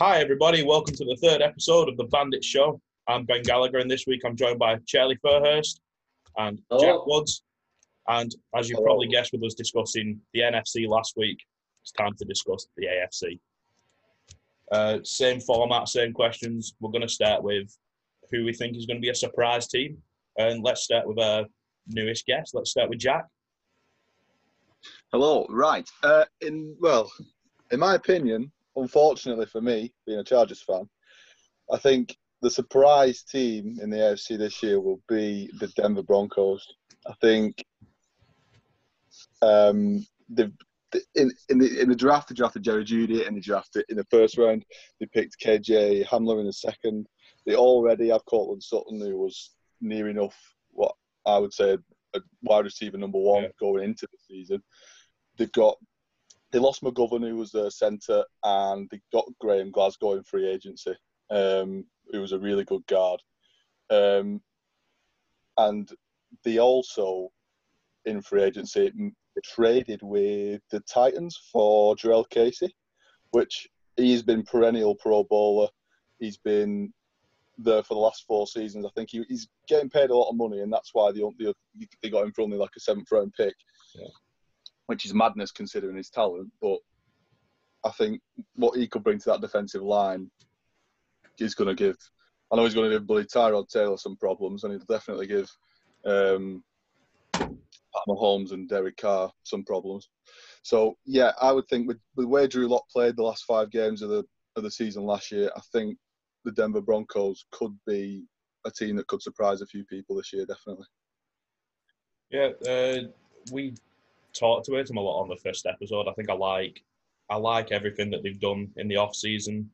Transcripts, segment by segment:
Hi, everybody. Welcome to the third episode of the Bandit Show. I'm Ben Gallagher, and this week I'm joined by Charlie Fairhurst and Hello. Jack Woods. And as you Hello. probably guessed, with us discussing the NFC last week, it's time to discuss the AFC. Uh, same format, same questions. We're going to start with who we think is going to be a surprise team. And let's start with our newest guest. Let's start with Jack. Hello. Right. Uh, in well, in my opinion, unfortunately for me, being a Chargers fan, I think the surprise team in the AFC this year will be the Denver Broncos. I think um, they've in in the in the draft they drafted Jerry Jeudy and they drafted in the first round they picked KJ Hamler in the second. They already have Courtland Sutton who was near enough what I would say a wide receiver number one Yeah. going into the season. They've got they lost McGovern who was their centre and they got Graham Glasgow in free agency, um, who was a really good guard. Um, and they also in free agency traded with the Titans for Jurrell Casey, which he's been perennial Pro Bowler. He's been there for the last four seasons. I think he, he's getting paid a lot of money, and that's why they, they, got him for only like a seventh round pick, Yeah. Which is madness considering his talent. But I think what he could bring to that defensive line is going to give. I know he's going to give Billy Tyrod Taylor some problems, and he'll definitely give um, Pat Mahomes and Derek Carr some problems. So yeah, I would think with, with way Drew Lock played the last five games of the of the season last year, I think the Denver Broncos could be a team that could surprise a few people this year, definitely. Yeah, uh, we talked about him a lot on the first episode. I think I like I like everything that they've done in the off season.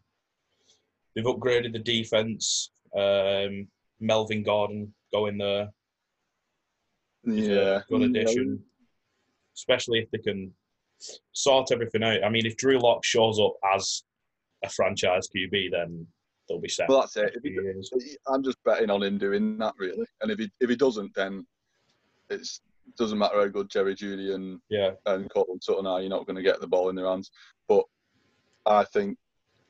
They've upgraded the defense. Um, Melvin Gordon going there. Yeah, good addition. Especially if they can sort everything out. I mean, if Drew Lock shows up as a franchise QB, then they'll be set. Well, that's it. He. I'm just betting on him doing that really, and if he if he doesn't, then it's doesn't matter how good Jerry Jeudy and Yeah, and Courtland Sutton are, you're not going to get the ball in their hands. But I think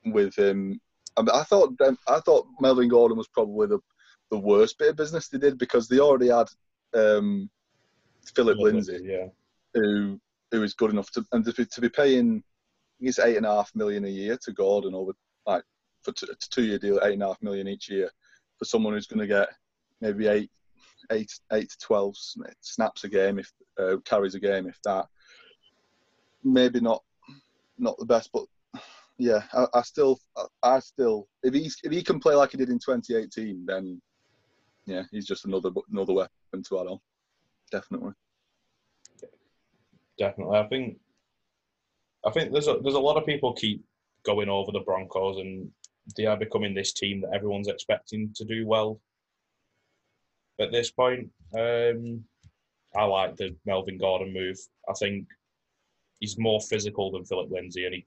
with him, I, mean, I thought I thought Melvin Gordon was probably the, the worst bit of business they did because they already had um, Phillip Lindsay, Yeah, who who is good enough to and to be, to be paying it's eight and a half million a year to Gordon over like for t- a two year deal, eight and a half million each year for someone who's going to get maybe eight eight eight to twelve snaps a game if uh, carries a game if that maybe not not the best but yeah I, I still I, I still if he if he can play like he did in 2018 then yeah he's just another another weapon to add on definitely definitely. I think I think there's a there's a lot of people keep going over the Broncos and they are becoming this team that everyone's expecting to do well. At this point, um, I like the Melvin Gordon move. I think he's more physical than Phillip Lindsay, and he,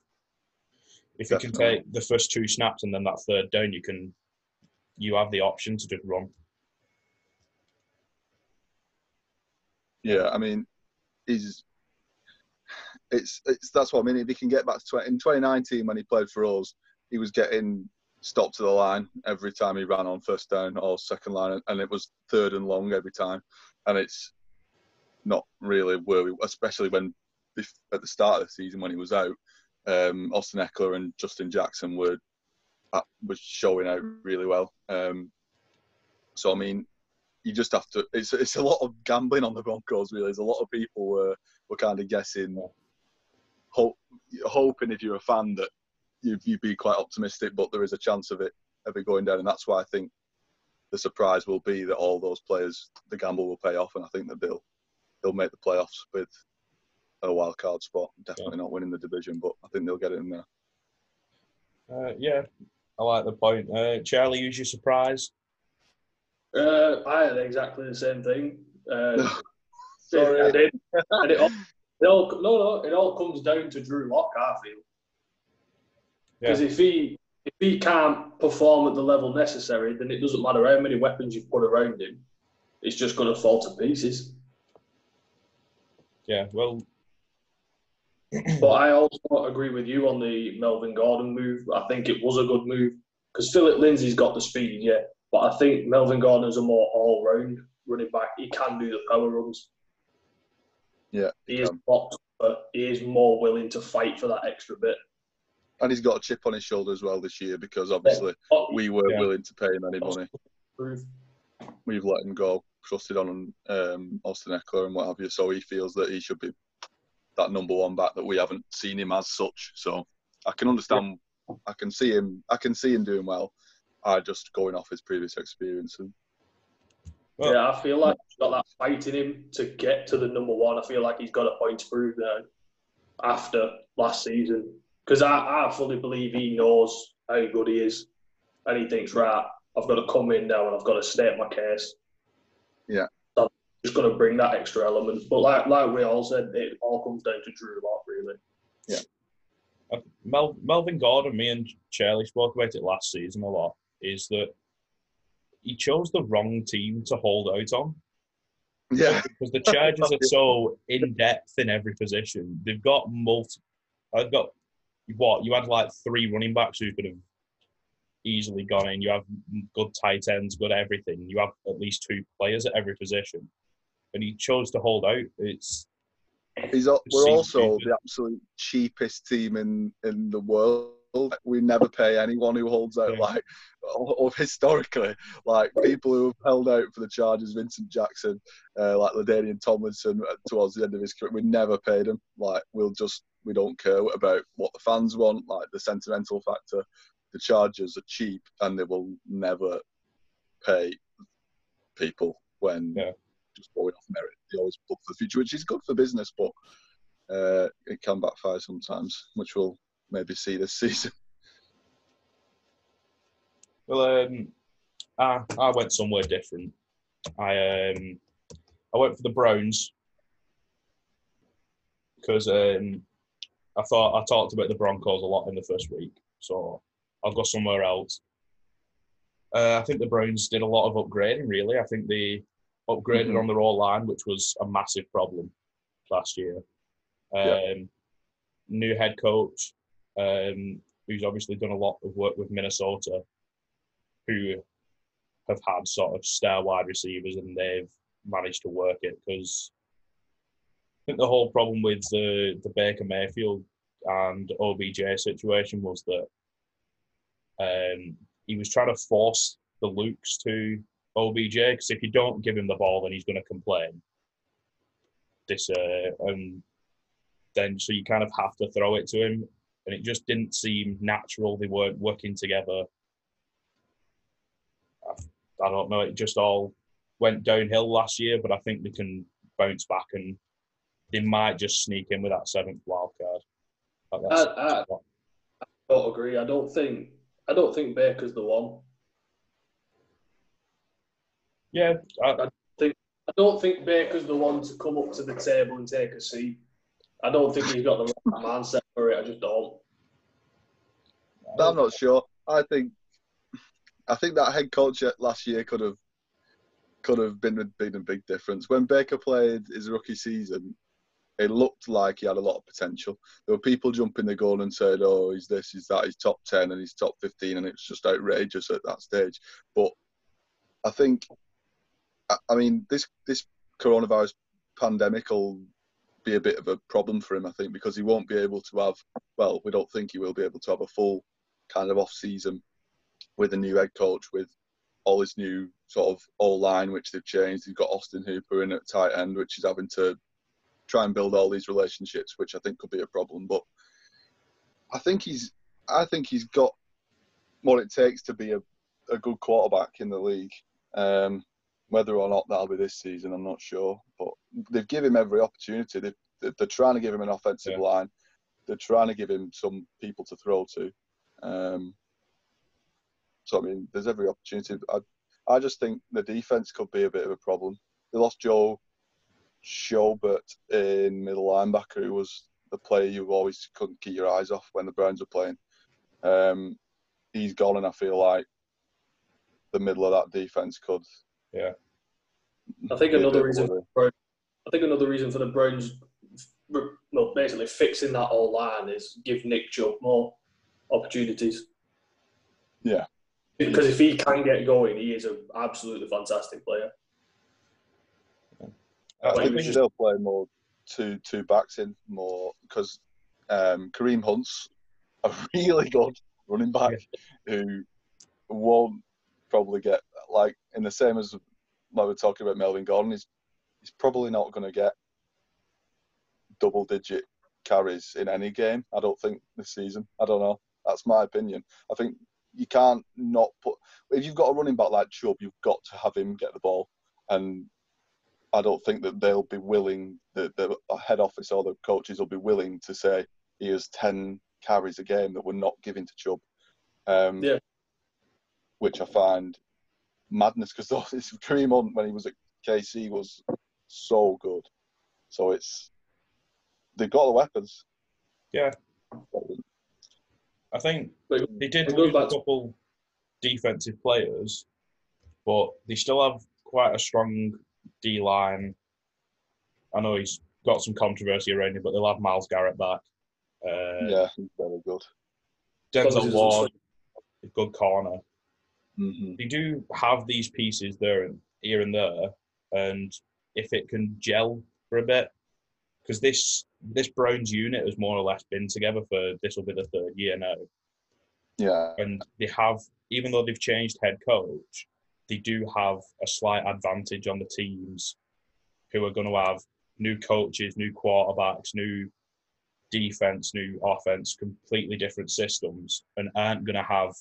if you can take the first two snaps and then that third down, you can you have the option to just run. Yeah, I mean, he's it's it's that's what I mean. If he can get back to 20, in 2019 when he played for us, he was getting stopped to the line every time he ran on first down or second line, and it was third and long every time. And it's not really where we, especially when at the start of the season when he was out, um, Austin Ekeler and Justin Jackson were uh, was showing out really well. Um, so I mean, you just have to. It's it's a lot of gambling on the Broncos. Really, there's a lot of people were were kind of guessing, hope, hoping if you're a fan that you'd, you'd be quite optimistic, but there is a chance of it of it going down, and that's why I think the surprise will be that all those players, the gamble will pay off, and I think that they'll they'll make the playoffs with a wild card spot. Definitely not winning the division, but I think they'll get it in there. Uh, yeah, I like the point. Uh, Charlie, use your surprise. Uh, I had exactly the same thing. Uh, Sorry. I did. And it all, it all, no, no, it all comes down to Drew Lock, I feel. Because if he if he can't perform at the level necessary, then it doesn't matter how many weapons you put around him. It's just going to fall to pieces. Yeah, well, but I also agree with you on the Melvin Gordon move. I think it was a good move because Phillip Lindsay's got the speed, yeah. But I think Melvin Gordon is a more all-round running back. He can do the power runs. Yeah, he is box, but he is more willing to fight for that extra bit. And he's got a chip on his shoulder as well this year because obviously yeah. we were yeah. willing to pay him any money. We've let him go, trusted on um, Austin Ekeler and what have you. So he feels that he should be that number one back that we haven't seen him as such. So I can understand. I can see him. I can see him doing well. I just going off his previous experience and. Well, yeah, I feel like he's got that fight in him to get to the number one. I feel like he's got a point to prove now after last season because I, I fully believe he knows how good he is, and he thinks right, I've got to come in now and I've got to state my case. Yeah just going to bring that extra element. But like like we all said, it all comes down to Drew Lock, really. Yeah. Uh, Mel, Melvin Gordon, me and Charlie spoke about it last season a lot. Is that he chose the wrong team to hold out on. Yeah. Because the Chargers are so in depth in every position. They've got multi. I've got what you had like three running backs who could have easily gone in. You have good tight ends, good everything. You have at least two players at every position and he chose to hold out. It's He's, we're also the absolute cheapest team in, in the world. We never pay anyone who holds out, yeah. like, or, historically, like people who have held out for the Chargers, Vincent Jackson, uh, like LaDainian Tomlinson, uh, towards the end of his career, we never paid him. Like, we'll just, we don't care about what the fans want, like the sentimental factor. The Chargers are cheap and they will never pay people when yeah just going off merit. They always look for the future, which is good for business, but uh, it can backfire sometimes, which we'll maybe see this season. Well, um, I I went somewhere different. I um I went for the Browns because um, I thought I talked about the Broncos a lot in the first week, so I'll go somewhere else. Uh, I think the Browns did a lot of upgrading. Really, I think they upgraded mm-hmm. on their all line, which was a massive problem last year. Um, yeah. New head coach, um, who's obviously done a lot of work with Minnesota, who have had sort of star wide receivers and they've managed to work it because think the whole problem with the, the Baker Mayfield and OBJ situation was that um, he was trying to force the Lukes to OBJ because if you don't give him the ball, then he's going to complain. This uh, and then so you kind of have to throw it to him, and it just didn't seem natural. They weren't working together. I, I don't know. It just all went downhill last year, but I think they can bounce back and they might just sneak in with that seventh wild card. I, I, I don't agree. I don't think I don't think Baker's the one. Yeah, I, I think I don't think Baker's the one to come up to the table and take a seat. I don't think he's got the right mindset for it. I just don't. I'm not sure. I think I think that head coach last year could have could have been a big, a big difference. When Baker played his rookie season, it looked like he had a lot of potential. There were people jumping the gun and said, "Oh, he's this, he's that, he's top ten and he's top 15, and it's just outrageous at that stage. But I think I mean, this this coronavirus pandemic will be a bit of a problem for him, I think, because he won't be able to have. Well, we don't think he will be able to have a full kind of off season with a new head coach with all his new sort of all line which they've changed. He's got Austin Hooper in at tight end, which is having to try and build all these relationships, which I think could be a problem. But I think he's I think he's got what it takes to be a, a good quarterback in the league. Um, whether or not that'll be this season, I'm not sure. But they've given him every opportunity. They've, they're trying to give him an offensive yeah. line. They're trying to give him some people to throw to. Um, so I mean, there's every opportunity. I, I just think the defense could be a bit of a problem. They lost Joe Schobert in middle linebacker, who was the player you always couldn't keep your eyes off when the Browns were playing. Um, he's gone, and I feel like the middle of that defense could yeah. I think another reason. For, I think another reason for the Browns, well, basically fixing that whole line is give Nick Chubb more opportunities. Yeah. Because if he can get going, he is an absolutely fantastic player. I think just... they'll play more two two backs in more because um, Kareem Hunt's a really good running back who won't probably get like in the same as like we're talking about Melvin Gordon. He's he's probably not going to get double digit carries in any game. I don't think this season. I don't know. That's my opinion. I think you can't not put if you've got a running back like Chubb, you've got to have him get the ball, and I don't think that they'll be willing. that the head office or the coaches will be willing to say he has ten carries a game that we're not giving to Chubb. Um, yeah. Which I find madness because Kareem Hunt when he was at KC was so good. So it's they've got the weapons. Yeah. I think they did lose a couple defensive players, but they still have quite a strong D line. I know he's got some controversy around him, but they'll have Myles Garrett back. Uh, yeah, he's very good. Denzel Ward, a good corner. Mm-hmm. They do have these pieces there and here and there, and if it can gel for a bit, because this this Browns unit has more or less been together for this will be the third year now. Yeah, and they have even though they've changed head coach, they do have a slight advantage on the teams who are going to have new coaches, new quarterbacks, new defense, new offense, completely different systems, and aren't going to have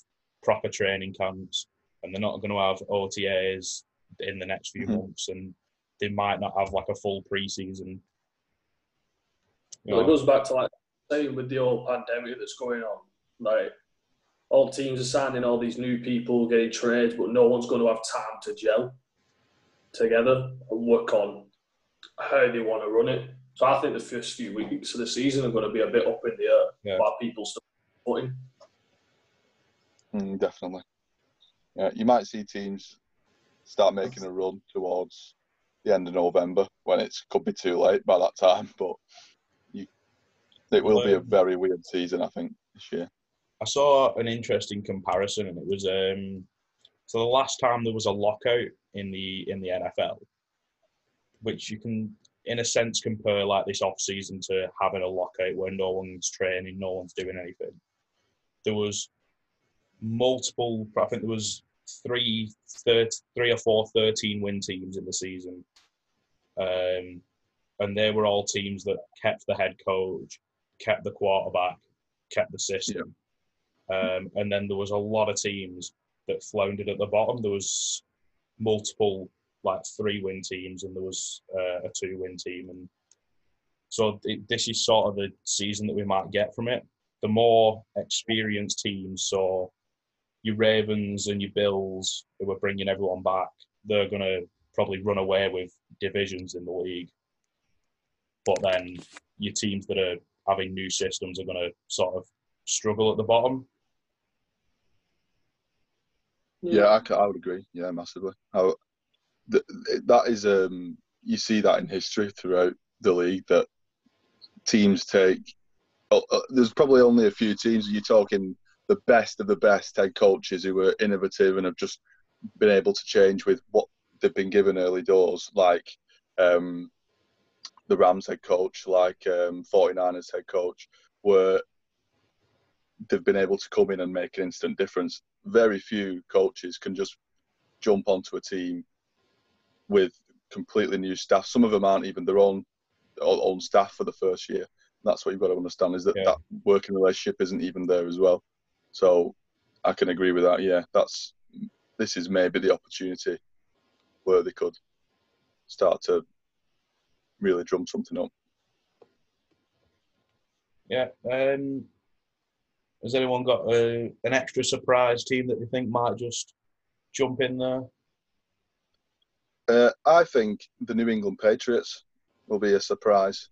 proper training camps, and they're not going to have OTAs in the next few mm-hmm. months, and they might not have like a full preseason. Well, it goes back to like saying with the old pandemic that's going on, like all teams are signing all these new people, getting trades, but no one's going to have time to gel together and work on how they want to run it. So I think the first few weeks of the season are going to be a bit up in the air yeah. while people start putting. Mm, definitely. Yeah, you might see teams start making a run towards the end of November when it could be too late by that time, but you, it will be a very weird season, I think, this year. I saw an interesting comparison, and it was um, so the last time there was a lockout in the in the NFL, which you can, in a sense, compare like this off season to having a lockout where no one's training, no one's doing anything. There was multiple. I think there was three, 30, three or four 13 win teams in the season, um, and they were all teams that kept the head coach, kept the quarterback, kept the system. Um, and then there was a lot of teams that floundered at the bottom. There was multiple like three win teams, and there was uh, a two win team, and so this is sort of the season that we might get from it. The more experienced teams, so your Ravens and your Bills, who are bringing everyone back, they're going to probably run away with divisions in the league. But then your teams that are having new systems are going to sort of struggle at the bottom. Yeah, I, I would agree. Yeah, massively. How, that is um, you see that in history throughout the league that teams take. Uh, uh, there's probably only a few teams. You're talking the best of the best head coaches who are innovative and have just been able to change with what they've been given early doors, like um, the Rams head coach, like um, 49ers head coach, where they've been able to come in and make an instant difference. Very few coaches can just jump onto a team with completely new staff. Some of them aren't even their own own staff for the first year. That's what you've got to understand is that yeah. that working relationship isn't even there as well. So I can agree with that. Yeah, that's this is maybe the opportunity where they could start to really drum something up. Yeah, um, has anyone got a, an extra surprise team that they think might just jump in there? Uh, I think the New England Patriots will be a surprise.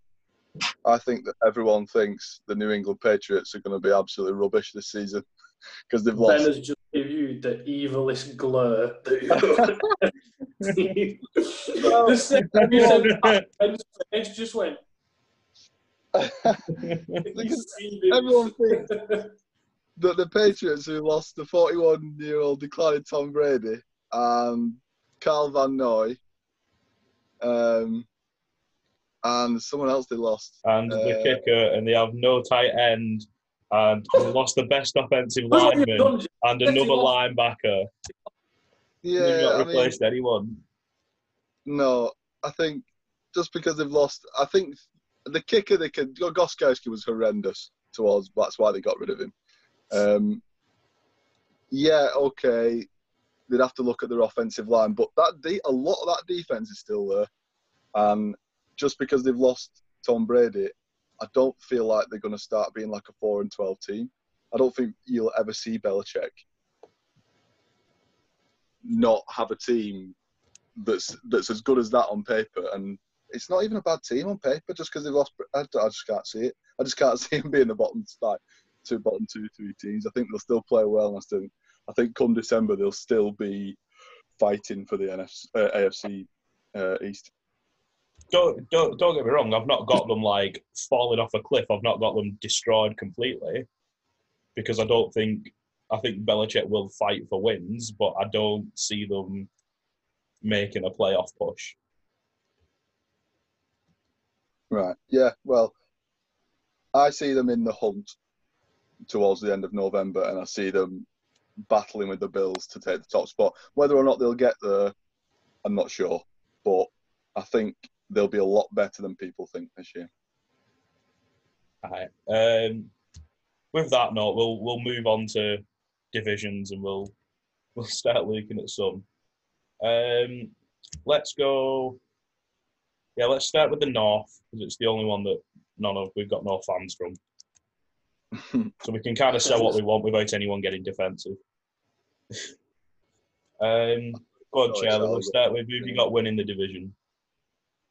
I think that everyone thinks the New England Patriots are going to be absolutely rubbish this season because they've lost. Ben has just given you the evilest glare. the second you said, just went. everyone thinks that the Patriots who lost the 41 year old declining Tom Brady and Carl Van Noy um, and someone else they lost. And uh, the kicker, and they have no tight end, and they lost the best offensive lineman and another linebacker. Yeah, they've not replaced I mean, anyone. No, I think just because they've lost, I think the kicker they could. Gostkowski was horrendous towards. That's why they got rid of him. Um, yeah, okay. They'd have to look at their offensive line, but that de- a lot of that defense is still there. And just because they've lost Tom Brady, I don't feel like they're going to start being like a four and twelve team. I don't think you'll ever see Belichick not have a team that's that's as good as that on paper. And it's not even a bad team on paper just because they've lost. I, I, just can't see it. I just can't see them being the bottom like two bottom two three teams. I think they'll still play well. And I still, I think come December they'll still be fighting for the NFC, uh, AFC uh, East. Don't, don't don't get me wrong. I've not got them like falling off a cliff. I've not got them destroyed completely because I don't think I think Belichick will fight for wins, but I don't see them making a playoff push. Right. Yeah. Well, I see them in the hunt towards the end of November, and I see them battling with the Bills to take the top spot. Whether or not they'll get there, I'm not sure, but I think they'll be a lot better than people think this year. All right. Um, with that note, we'll we'll move on to divisions and we'll we'll start looking at some. Um, let's go. Yeah, let's start with the North because it's the only one that none of we've got no fans from. so we can kind of sell what we want without anyone getting defensive. um, go on, Charlie. We'll start with who you got winning the division.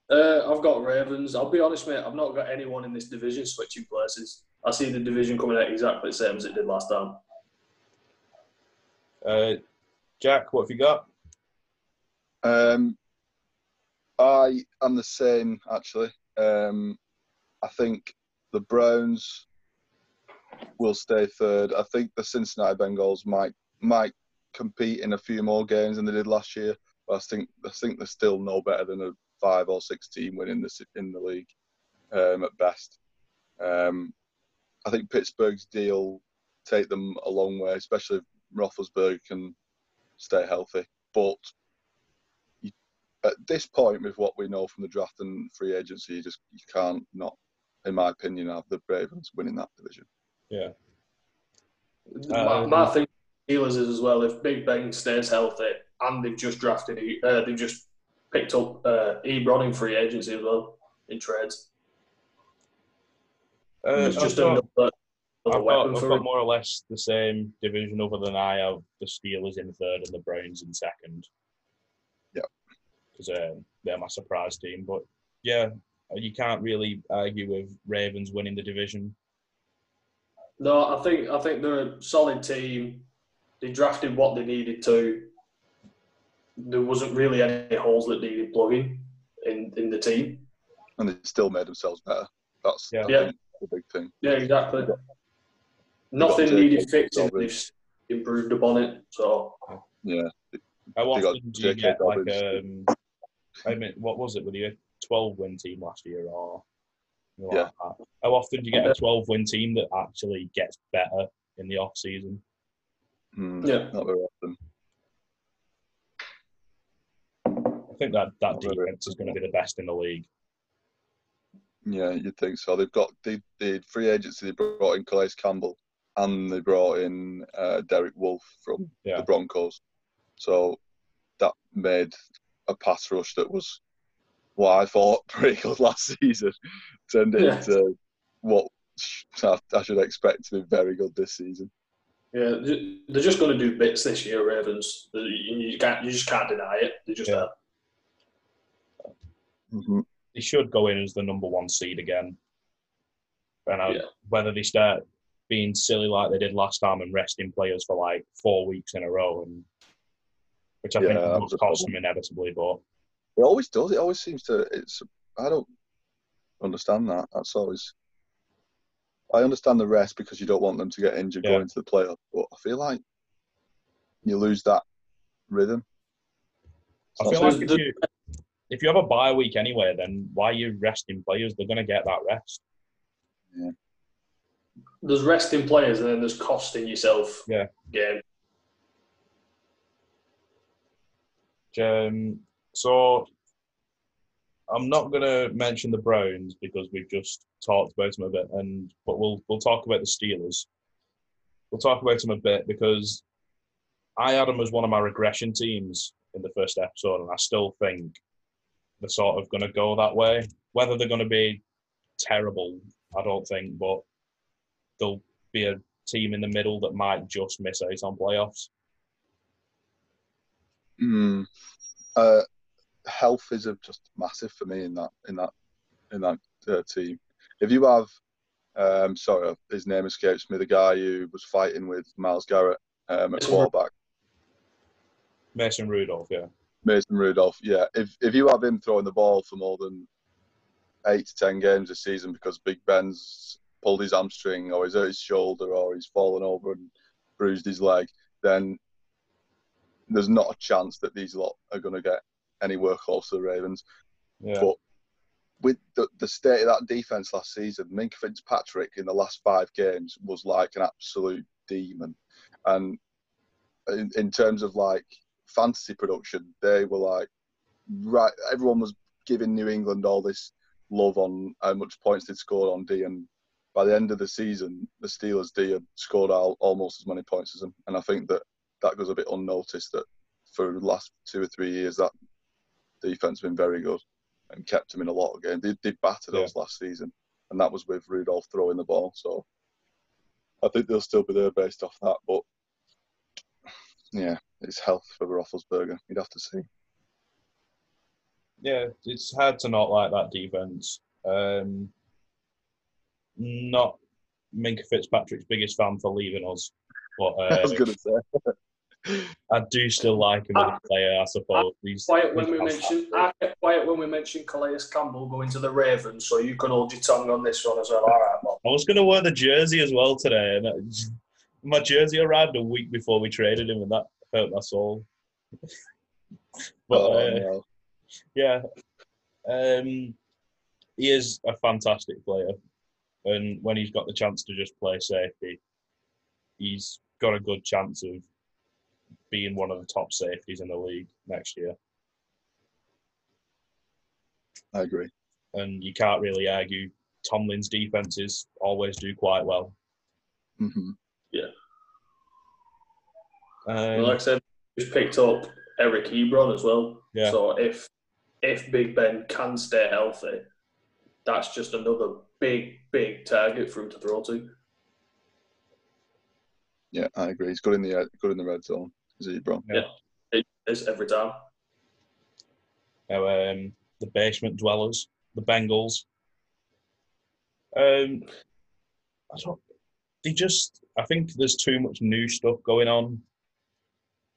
Uh, I've got Ravens. I'll be honest, mate. I've not got anyone in this division switching places. I see the division coming out exactly the same as it did last time. Uh, Jack, what have you got? Um, I am the same actually. Um, I think the Browns will stay third. I think the Cincinnati Bengals might might compete in a few more games than they did last year. But I think I think they're still no better than a five or six team winning the in the league um, at best. Um, I think Pittsburgh's deal take them a long way, especially if Roethlisberger can stay healthy. But at this point, with what we know from the draft and free agency, you just you can't not, in my opinion, have the Ravens winning that division. Yeah. Uh, my, my thing Steelers is as well. If Big Ben stays healthy, and they've just drafted, uh, they've just picked up uh, Ebron in free agency as well in trades. Uh, it's just another I've got, I've got more or less the same division other than I have the Steelers in third and the Browns in second. Yeah. Because um, they're my surprise team. But yeah, you can't really argue with Ravens winning the division. No, I think I think they're a solid team. They drafted what they needed to. There wasn't really any holes that needed plugging in, in the team. And they still made themselves better. That's yeah. yeah. the big thing. Yeah, exactly. Nothing needed fixing. They've improved upon it. So yeah. How often do you get like um? I mean, what was it with you? a Twelve win team last year, or yeah. Like How often do you get a twelve win team that actually gets better in the off season? Mm, yeah, not very often. I think that that not defense is going to be the best in the league. Yeah, you'd think so. They've got the, the free agency. They brought in Calais Campbell, and they brought in uh, Derek Wolfe from yeah. the Broncos. So that made a pass rush that was what I thought pretty good last season turned yeah. into what I should expect to be very good this season. Yeah, they're just going to do bits this year, Ravens. You can't, you just can't deny it. They just yeah. Mm-hmm. They should go in as the number one seed again. And yeah. whether they start being silly like they did last time and resting players for like four weeks in a row, and which I yeah, think will cost them inevitably. But it always does. It always seems to. It's I don't understand that. That's always I understand the rest because you don't want them to get injured Yeah. going into the playoffs, but I feel like you lose that rhythm. I feel like if you if you have a bye week anyway, then why are you resting players? They're going to get that rest. There's resting players and then there's costing yourself Yeah. game. Um, so I'm not going to mention the Browns because we've just talked about them a bit, and but we'll we'll talk about the Steelers. We'll talk about them a bit because I had them as one of my regression teams in the first episode, and I still think they're sort of going to go that way. Whether they're going to be terrible, I don't think, but they'll be a team in the middle that might just miss out on playoffs. Mm. Uh, health is a, just massive for me in that in that in that uh, team. If you have, um, sorry, his name escapes me. The guy who was fighting with Myles Garrett um, at quarterback, Mason Rudolph, yeah. Mason Rudolph. Yeah, if if you have him throwing the ball for more than eight to ten games a season because Big Ben's pulled his hamstring or he's hurt his shoulder or he's fallen over and bruised his leg, then there's not a chance that these lot are going to get any workhorse to the Ravens. Yeah. But with the, the state of that defense last season, Minkah Fitzpatrick in the last five games was like an absolute demon. And in, in terms of like fantasy production, they were like, right, everyone was giving New England all this love on how much points they'd scored on D. And by the end of the season, the Steelers D had scored out almost as many points as them. And I think that that goes a bit unnoticed that for the last two or three years, that defense been very good and kept them in a lot of games. They, they battered Yeah. us last season, and that was with Rudolph throwing the ball. So I think they'll still be there based off that. But yeah, it's health for Roethlisberger. You'd have to see. Yeah, it's hard to not like that defense. Um, not Minkah Fitzpatrick's biggest fan for leaving us, but I was uh, going to say. I do still like him as a player. I suppose he's Quiet when we mention I get quiet when we mention Calais Campbell going to the Ravens, so you can hold your tongue on this one as well. All right, Bob. I was going to wear the jersey as well today, and it just- my jersey arrived a week before we traded him, and that hurt my soul. but oh, uh, yeah, um, he is a fantastic player, and when he's got the chance to just play safety, he's got a good chance of being one of the top safeties in the league next year. I agree. And you can't really argue Tomlin's defenses always do quite well. hmm Um, like I said, just picked up Eric Ebron as well. Yeah. So if if Big Ben can stay healthy, that's just another big, big target for him to throw to. Yeah, I agree. He's good in the good in the red zone. Is he, bro? It is every time. Now, um, the basement dwellers, the Bengals. Um, I don't. They just. I think there's too much new stuff going on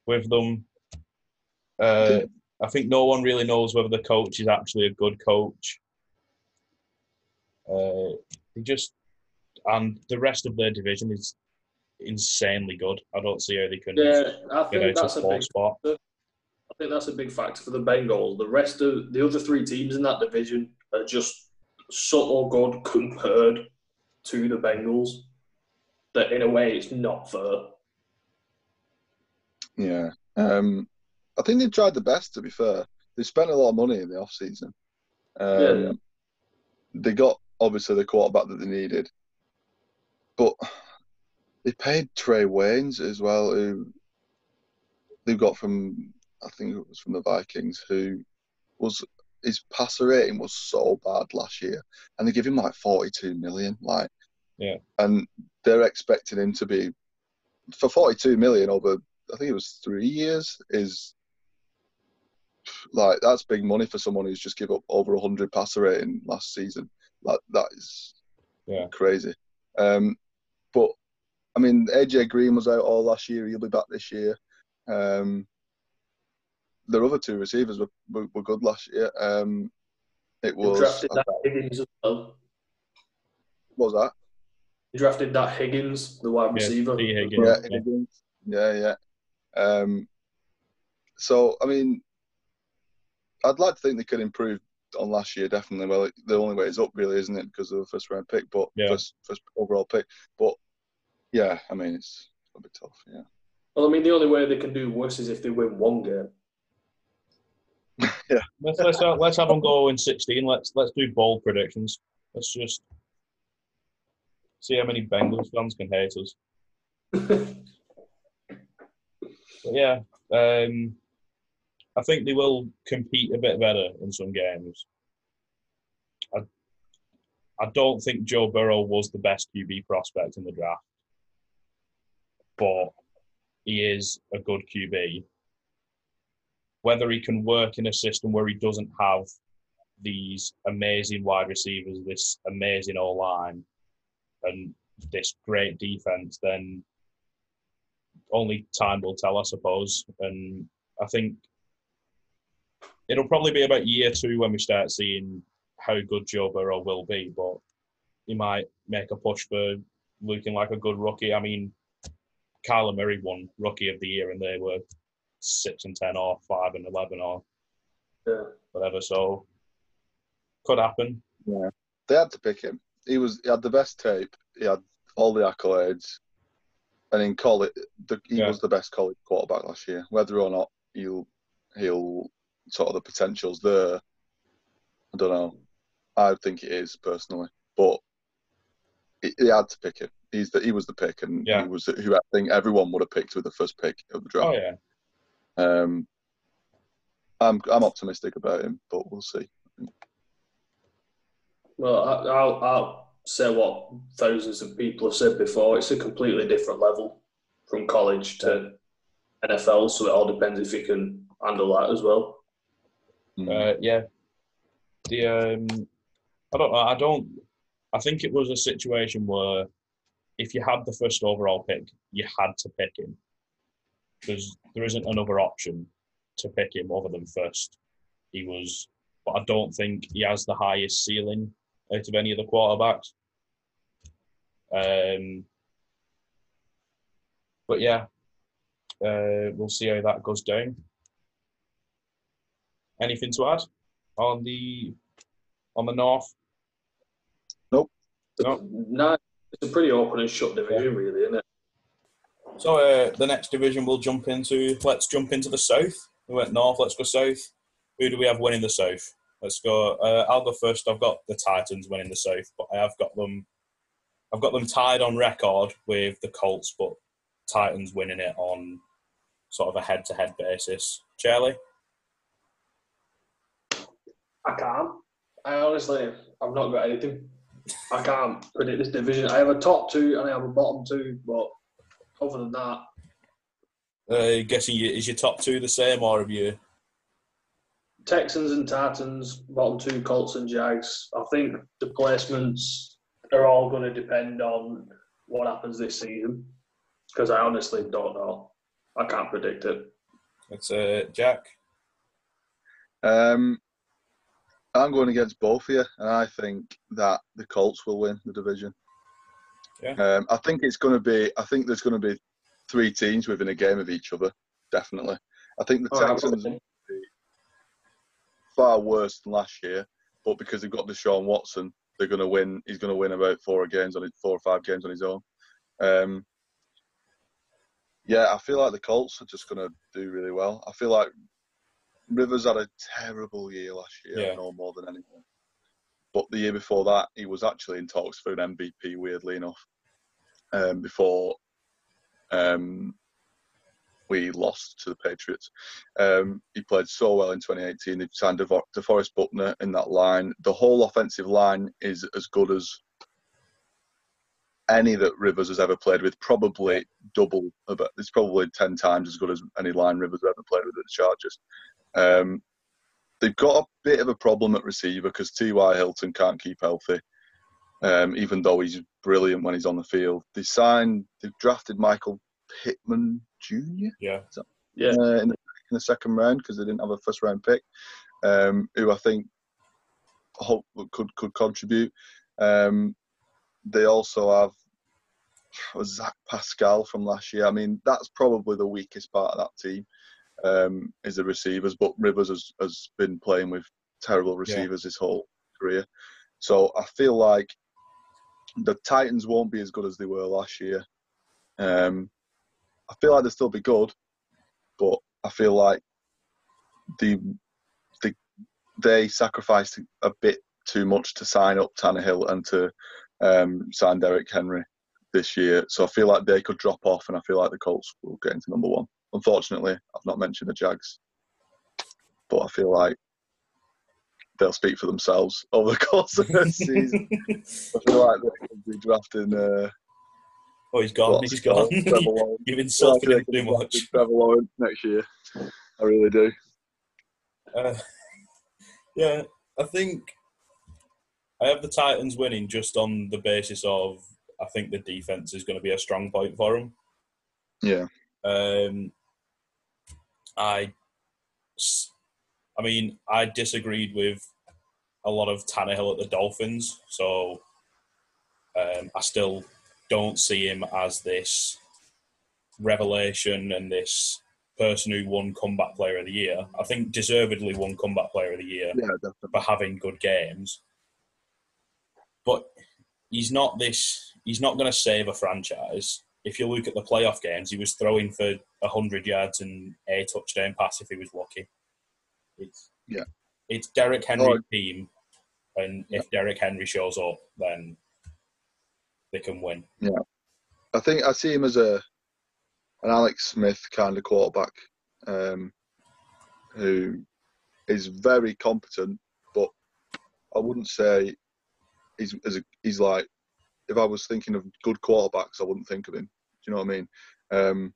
with them. Uh, I think no one really knows whether the coach is actually a good coach. Uh, they just, and the rest of their division is insanely good. I don't see how they can Yeah, I get think out that's to a big. spot. I think that's a big factor for the Bengals. The rest of the other three teams in that division are just subtle good compared to the Bengals. That in a way, it's not fair. Yeah. Um, I think they tried the best. To be fair, they spent a lot of money in the off season. Um, Yeah, yeah. They got obviously the quarterback that they needed, but they paid Trae Waynes as well, who they got from I think it was from the Vikings, who was his passer rating was so bad last year, and they give him like forty-two million, like, Yeah. and they're expecting him to be for forty-two million over I think it was three years is like that's big money for someone who's just give up over 100 passer rating last season. Like that is Yeah. crazy. Um, but I mean, AJ Green was out all last year. He'll be back this year. Um, their other two receivers were, were, were good last year. Um, it They was drafted that Higgins as well. what was that? drafted that Higgins, the wide receiver. Yeah, Higgins. Yeah, Yeah. Higgins. yeah, yeah. Um, so I mean, I'd like to think they could improve on last year. Definitely. Well, the only way is up, really, isn't it? Because of the first round pick, but Yeah. first first overall pick. But yeah, I mean, it's a bit tough. Yeah. Well, I mean, the only way they can do worse is if they win one game. Let's let's have, let's have them go in sixteen. Let's let's do bold predictions. Let's just see how many Bengals fans can hate us. But yeah, um, I think they will compete a bit better in some games. I I don't think Joe Burrow was the best QB prospect in the draft, but he is a good QB. Whether he can work in a system where he doesn't have these amazing wide receivers, this amazing O line, and this great defense, then only time will tell, I suppose. And I think it'll probably be about year two when we start seeing how good Joe Burrow will be, but he might make a push for looking like a good rookie. I mean, Kyler Murray won Rookie of the Year, and they were six and ten, or five and eleven, or Yeah. whatever. So could happen. Yeah, they had to pick him. He was he had the best tape. He had all the accolades, and in college, the, he Yeah. was the best college quarterback last year. Whether or not he'll he'll sort of the potential's there, I don't know. I think it is personally, but he, he had to pick him. He's the, he was the pick, and Yeah. he was who I think everyone would have picked with the first pick of the draft. Oh yeah, Um, I'm I'm optimistic about him, but we'll see. Well, I, I'll, I'll say what thousands of people have said before. It's a completely different level from college to NFL, so it all depends if you can handle that as well. Mm. uh, yeah. The um, I don't know. I don't. I think it was a situation where if you had the first overall pick, you had to pick him because there isn't another option to pick him other than first. He was, but I don't think he has the highest ceiling out of any of the quarterbacks. Um, but yeah, uh, we'll see how that goes down. Anything to add on the on the north? No. No, it's a pretty open and shut division, really, isn't it? So uh, the next division we'll jump into. Let's jump into the south. We went north. Let's go south. Who do we have winning the south? Let's go. Uh, I'll go first. I've got the Titans winning the south, but I have got them. I've got them tied on record with the Colts, but Titans winning it on sort of a head-to-head basis. Charlie. I can't. I honestly, I've not got anything. I can't predict this division. I have a top two and I have a bottom two, but other than that, Uh, guessing you, is your top two the same, or have you? Texans and Titans, bottom two, Colts and Jags. I think the placements are all going to depend on what happens this season because I honestly don't know. I can't predict it. It's uh, Jack. Um, I'm going against both of you, and I think that the Colts will win the division. Yeah. Um, I think it's going to be. I think there's going to be three teams within a game of each other. Definitely. I think the Oh, Texans far worse than last year, but because they've got Deshaun Watson, they're going to win. He's going to win about four games on it, four or five games on his own. Um, yeah, I feel like the Colts are just going to do really well. I feel like Rivers had a terrible year last year, Yeah. no more than anything. But the year before that, he was actually in talks for an MVP, weirdly enough. Um, before um, we lost to the Patriots, um, he played so well in 2018. They signed DeForest Buckner in that line. The whole offensive line is as good as any that Rivers has ever played with. Probably double, about it's probably ten times as good as any line Rivers has ever played with at the Chargers. Um, they've got a bit of a problem at receiver because T.Y. Hilton can't keep healthy, um, even though he's brilliant when he's on the field. They signed, they've drafted Michael Pittman Jr. Yeah. Yeah. uh, in, the, in the second round because they didn't have a first round pick, um, who I think hope could could contribute. Um, they also have Zach Pascal from last year. I mean, that's probably the weakest part of that team um, is the receivers. But Rivers has, has been playing with terrible receivers yeah. his whole career. So I feel like the Titans won't be as good as they were last year. Um, I feel like they'll still be good, but I feel like the the they sacrificed a bit too much to sign up Tannehill and to um, sign Derrick Henry this year. So I feel like they could drop off, and I feel like the Colts will get into number one. Unfortunately, I've not mentioned the Jags, but I feel like they'll speak for themselves over the course of the season. I feel like they could be drafting. Uh, oh, he's gone. He's gone. You've insulted him too much. Trevor Lawrence next year. I really do. Uh, yeah, I think I have the Titans winning just on the basis of I think the defense is going to be a strong point for them. Yeah. Um, I, I mean, I disagreed with a lot of Tannehill at the Dolphins, so um, I still don't see him as this revelation and this person who won comeback player of the year. I think deservedly won comeback player of the year yeah, for having good games. But he's not this he's not going to save a franchise. If you look at the playoff games, he was throwing for 100 yards and a touchdown pass if he was lucky. It's, yeah. It's Derrick Henry's oh. team, and if yeah. Derrick Henry shows up, then they can win. Yeah. I think I see him as a an Alex Smith kind of quarterback um, who is very competent, but I wouldn't say he's he's like if I was thinking of good quarterbacks, I wouldn't think of him. Do you know what I mean? Um,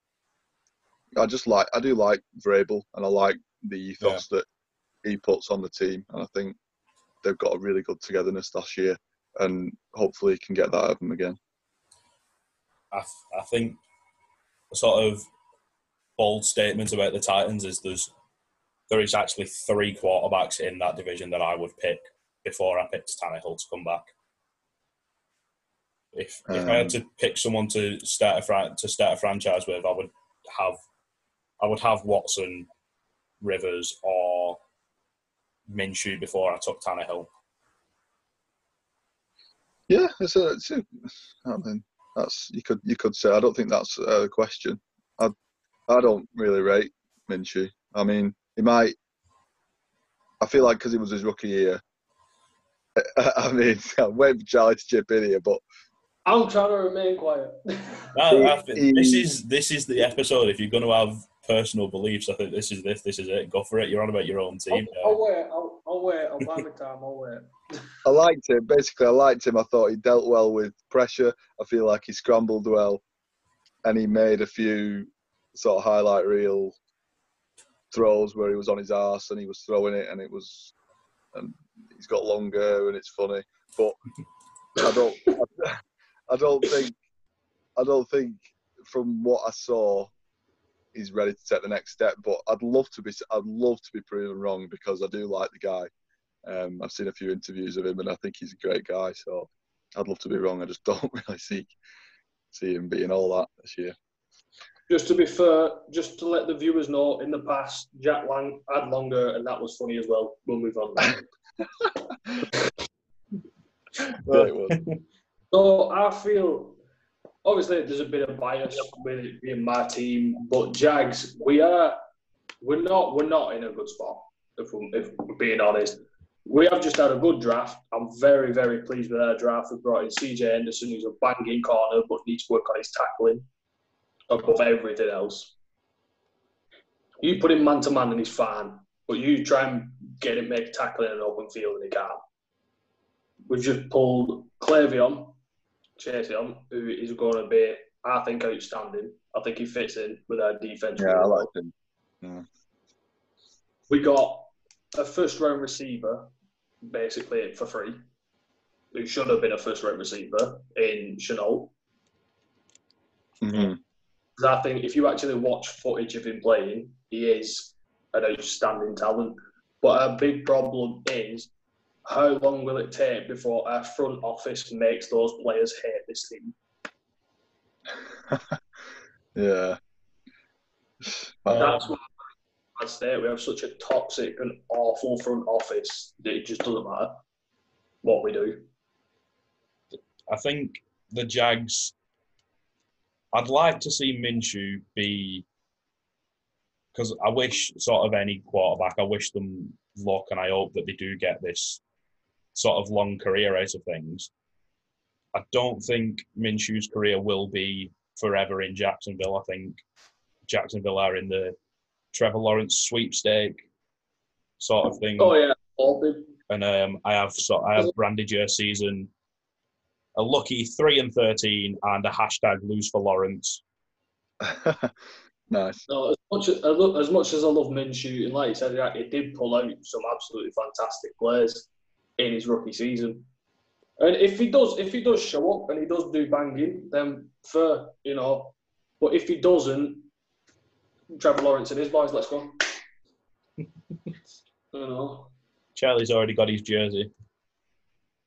I just like I do like Vrabel, and I like the ethos yeah. that he puts on the team, and I think they've got a really good togetherness last year, and hopefully can get that out of them again. I, I think a sort of bold statement about the Titans is there's there is actually three quarterbacks in that division that I would pick before I picked Tannehill to come back. If if um, I had um, to pick someone to start a to start a franchise with, I would have I would have Watson, Rivers, or Minshew before I took Tannehill. Yeah, it's a, it's a, I mean, that's you could you could say. I don't think that's a question. I I don't really rate Minshew. I mean, he might. I feel like because it was his rookie year. I mean, I'm waiting for Charlie to chip in here, but I'm trying to remain quiet. no, this is this is the episode. If you're going to have personal beliefs, I think this is this. This is it. Go for it. You're on about your own team. I'll, I'll wait. I'll, I'll wait. I'll buy my time. I'll wait. I liked him. Basically, I liked him. I thought he dealt well with pressure. I feel like he scrambled well, and he made a few sort of highlight reel throws where he was on his ass and he was throwing it, and it was, and he's got longer and it's funny. But I don't. I don't think I don't think from what I saw he's ready to take the next step. But I'd love to be I'd love to be proven wrong because I do like the guy. Um, I've seen a few interviews of him and I think he's a great guy. So I'd love to be wrong. I just don't really see see him being all that this year. Just to be fair, just to let the viewers know, in the past, Jack Lang had longer, and that was funny as well. We'll move on. right. So I feel obviously there's a bit of bias with it being my team, but Jags, we are we're not we're not in a good spot if we're, if we're being honest. We have just had a good draft. I'm very very pleased with our draft. We brought in CJ Henderson, who's a banging corner, but needs to work on his tackling above everything else. You put him man to man and he's fine, but you try and get him make tackling in an open field and he can't. We've just pulled K'Lavon, Chaisson, who is going to be, I think, outstanding. I think he fits in with our defense. Yeah, I like him. Yeah. We got a first round receiver, basically for free, who should have been a first round receiver in Shenault. Mm-hmm. I think if you actually watch footage of him playing, he is an outstanding talent. But a big problem is how long will it take before our front office makes those players hate this team? yeah. That's um, why I'd say we have such a toxic and awful front office that it just doesn't matter what we do. I think the Jags. I'd like to see Minshew be because I wish sort of any quarterback. I wish them luck, and I hope that they do get this sort of long career out of things. I don't think Minshew's career will be forever in Jacksonville. I think Jacksonville are in the Trevor Lawrence sweepstake sort of thing. Oh yeah, and um, I have so I have branded your season a lucky three and thirteen and a hashtag lose for Lawrence. nice. No, as much as, as much as I love Minshew, and like you said, he did pull out some absolutely fantastic players in his rookie season. And if he does, if he does show up and he does do banging, then fair, you know. But if he doesn't, Trevor Lawrence and his boys, let's go. you know. Charlie's already got his jersey.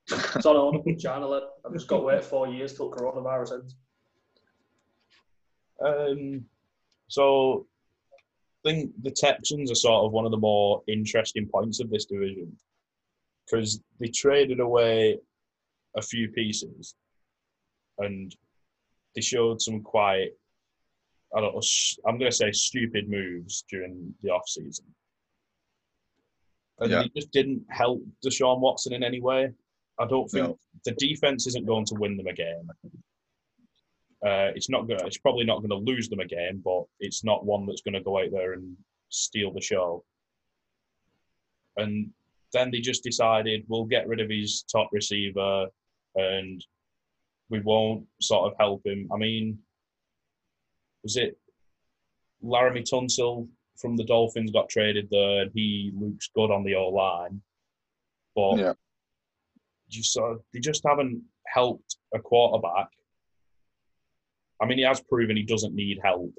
it's on order China. I've just got to wait four years till coronavirus ends. Um, so I think the Texans are sort of one of the more interesting points of this division because they traded away a few pieces and they showed some quite I don't know, I'm going to say stupid moves during the off season. And yeah. they just didn't help Deshaun Watson in any way. I don't think no. the defense isn't going to win them a game. Uh, it's not going. It's probably not going to lose them a game, but it's not one that's going to go out there and steal the show. And then they just decided we'll get rid of his top receiver and we won't sort of help him. I mean, was it Laremy Tunsil from the Dolphins got traded there and he looks good on the O line. But yeah. you saw they just haven't helped a quarterback. I mean, he has proven he doesn't need help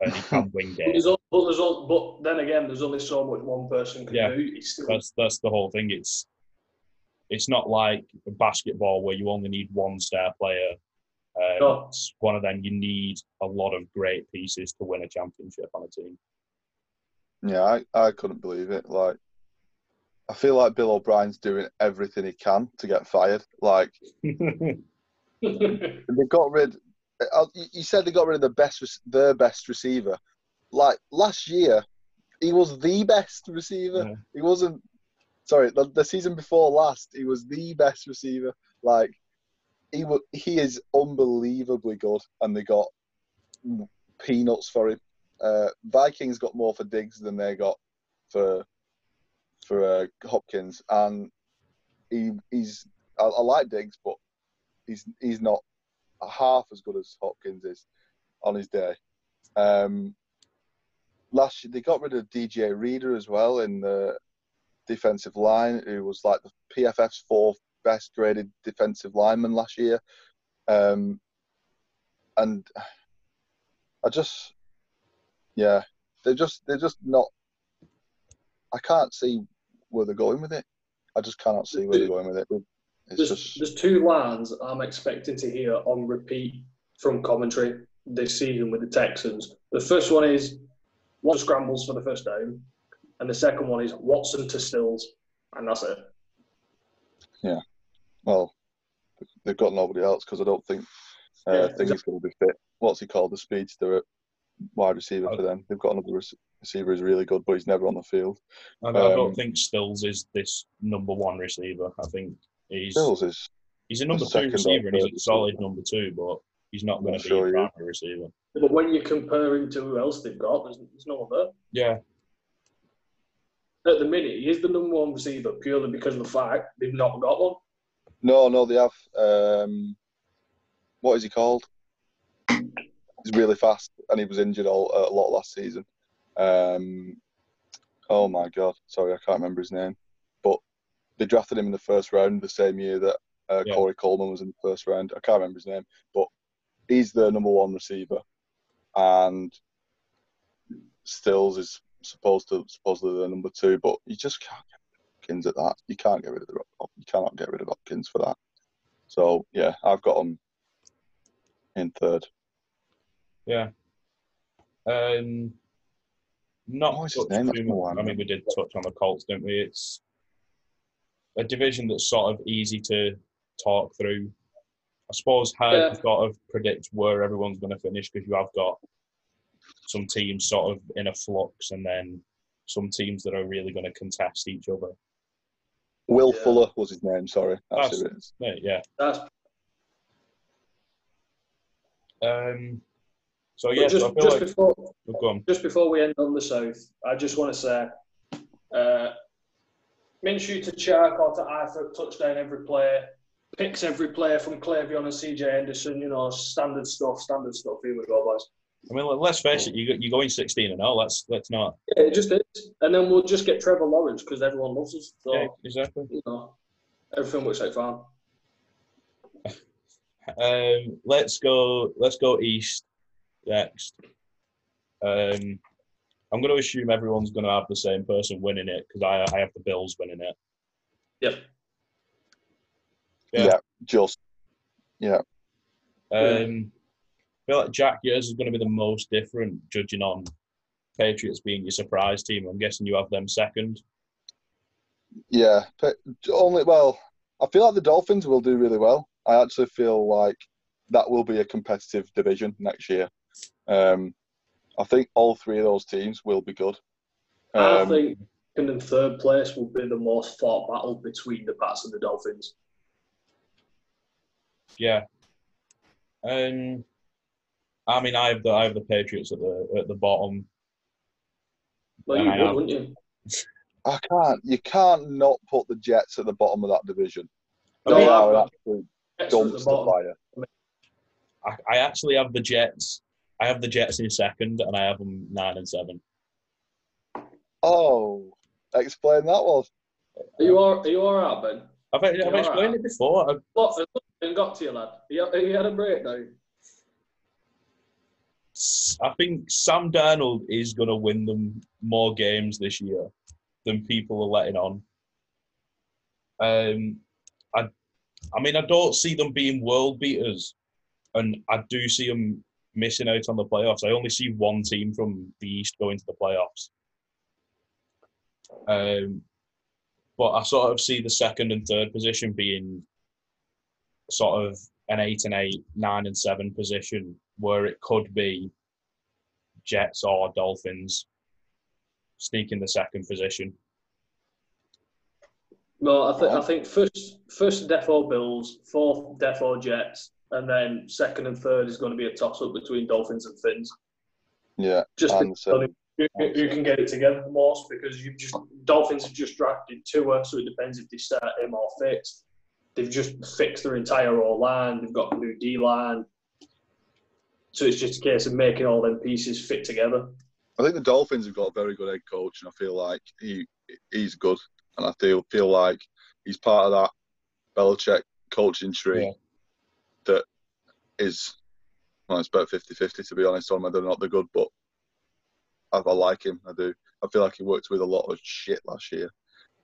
and he can win games. but, there's all, but then again, there's only so much one person can yeah, do. Still... That's that's the whole thing. It's it's not like basketball where you only need one star player. Uh, no. It's one of them. You need a lot of great pieces to win a championship on a team. Yeah, I, I couldn't believe it. Like, I feel like Bill O'Brien's doing everything he can to get fired. Like, they got rid. Uh, you said they got rid of the best, their best receiver. Like last year, he was the best receiver. Yeah. He wasn't. Sorry, the, the season before last, he was the best receiver. Like, he was, he is unbelievably good, and they got peanuts for him. Uh, Vikings got more for Diggs than they got for for uh, Hopkins, and he he's I, I, like Diggs, but he's he's not half as good as Hopkins is on his day. Um, last year they got rid of DJ Reader as well in the defensive line, who was like the PFF's fourth best graded defensive lineman last year. Um, and I just yeah, they're just they're just not. I can't see where they're going with it. I just cannot see where they're going with it. It's there's, just... there's two lines I'm expecting to hear on repeat from commentary this season with the Texans. The first one is what scrambles for the first down, and the second one is Watson to Stills, and that's it. Yeah, well, they've got nobody else because I don't think uh, yeah, think exactly. going to be fit. What's he called? The speedster wide receiver for them. They've got another receiver who's really good, but he's never on the field. I, I don't um, think Stills is this number one receiver. I think he's Stills is he's a number two receiver and he's a solid number two, but he's not going to be sure a primary receiver. But when you compare him to who else they've got, there's, there's no one there. Yeah. At the minute, he is the number one receiver purely because of the fact they've not got one. No, no, they have. Um, what is he called? He's really fast, and he was injured all, a lot last season. Um, oh my god, sorry, I can't remember his name. They drafted him in the first round the same year that uh, yeah. Corey Coleman was in the first round. I can't remember his name, but he's the number one receiver, and Stills is supposed to supposedly the number two, but you just can't get Hopkins at that. You can't get rid of the you cannot get rid of Hopkins for that. So yeah, I've got him in third. Yeah. Um, not What was his name? That's too the much- I mean, we did touch on the Colts, didn't we? It's a division that's sort of easy to talk through. I suppose hard Yeah. to sort of predict where everyone's going to finish because you have got some teams sort of in a flux and then some teams that are really going to contest each other. Will Yeah. Fuller was his name. Sorry, that's That's- who it is. Yeah, yeah. That's Um, so but yeah, just, so I feel just like before we've gone. just before we end on the south, I just want to say, uh, Minshew to Chark or to Eifert, touchdown every play, picks every player from K'Lavon and CJ Henderson. You know, standard stuff, standard stuff. Here we go, boys. I mean, let- let's face it, you're going 16 and all. Let's let's not. Yeah, it just is, and then we'll just get Trevor Lawrence because everyone loves us. So Yeah, exactly. you know, everything looks like fun. Um, let's go. Let's go east next. Um, I'm going to assume everyone's going to have the same person winning it because I I have the Bills winning it. Yep. Yeah. Yeah, just Yeah. Um, I feel like Jack, yours is going to be the most different, judging on Patriots being your surprise team. I'm guessing you have them second. yeah. But only well, I feel like the Dolphins will do really well. I actually feel like that will be a competitive division next year. Um, I think all three of those teams will be good. I Um, think second and third place will be the most fought battle between the Pats and the Dolphins. Yeah. Um, I mean, I have the I have the Patriots at the at the bottom. Well, you I would, wouldn't you? I can't. You can't not put the Jets at the bottom of that division. No, They I've are an absolute the dumpster bottom. fire. I, I actually have the Jets. I have the Jets in second, and I have them nine and seven. Oh, explain that one. Are you all, are you all right, Ben? I've, I've explained alright. it before. I've, What? Has got to you, lad? You, you had a breakdown. I think Sam Darnold is going to win them more games this year than people are letting on. Um, I, I mean, I don't see them being world beaters, and I do see them missing out on the playoffs. I only see one team from the East going to the playoffs. Um, but I sort of see the second and third position being sort of an eight and eight, nine and seven position where it could be Jets or Dolphins sneaking the second position. No, I think I think first first Defo Bills, fourth Defo Jets, and then second and third is going to be a toss up between Dolphins and Finns. Yeah, Just and so, who, who who can get it together the most because you just Dolphins have just drafted Tua, so it depends if they start him or fixed. They've just fixed their entire O line. They've got a new D line. So it's just a case of making all them pieces fit together. I think the Dolphins have got a very good head coach, and I feel like he he's good, and I feel feel like he's part of that Belichick coaching tree Yeah. That is well, it's about 50-50 to be honest on whether or not they're good, but I, I like him. I do. I feel like he worked with a lot of shit last year.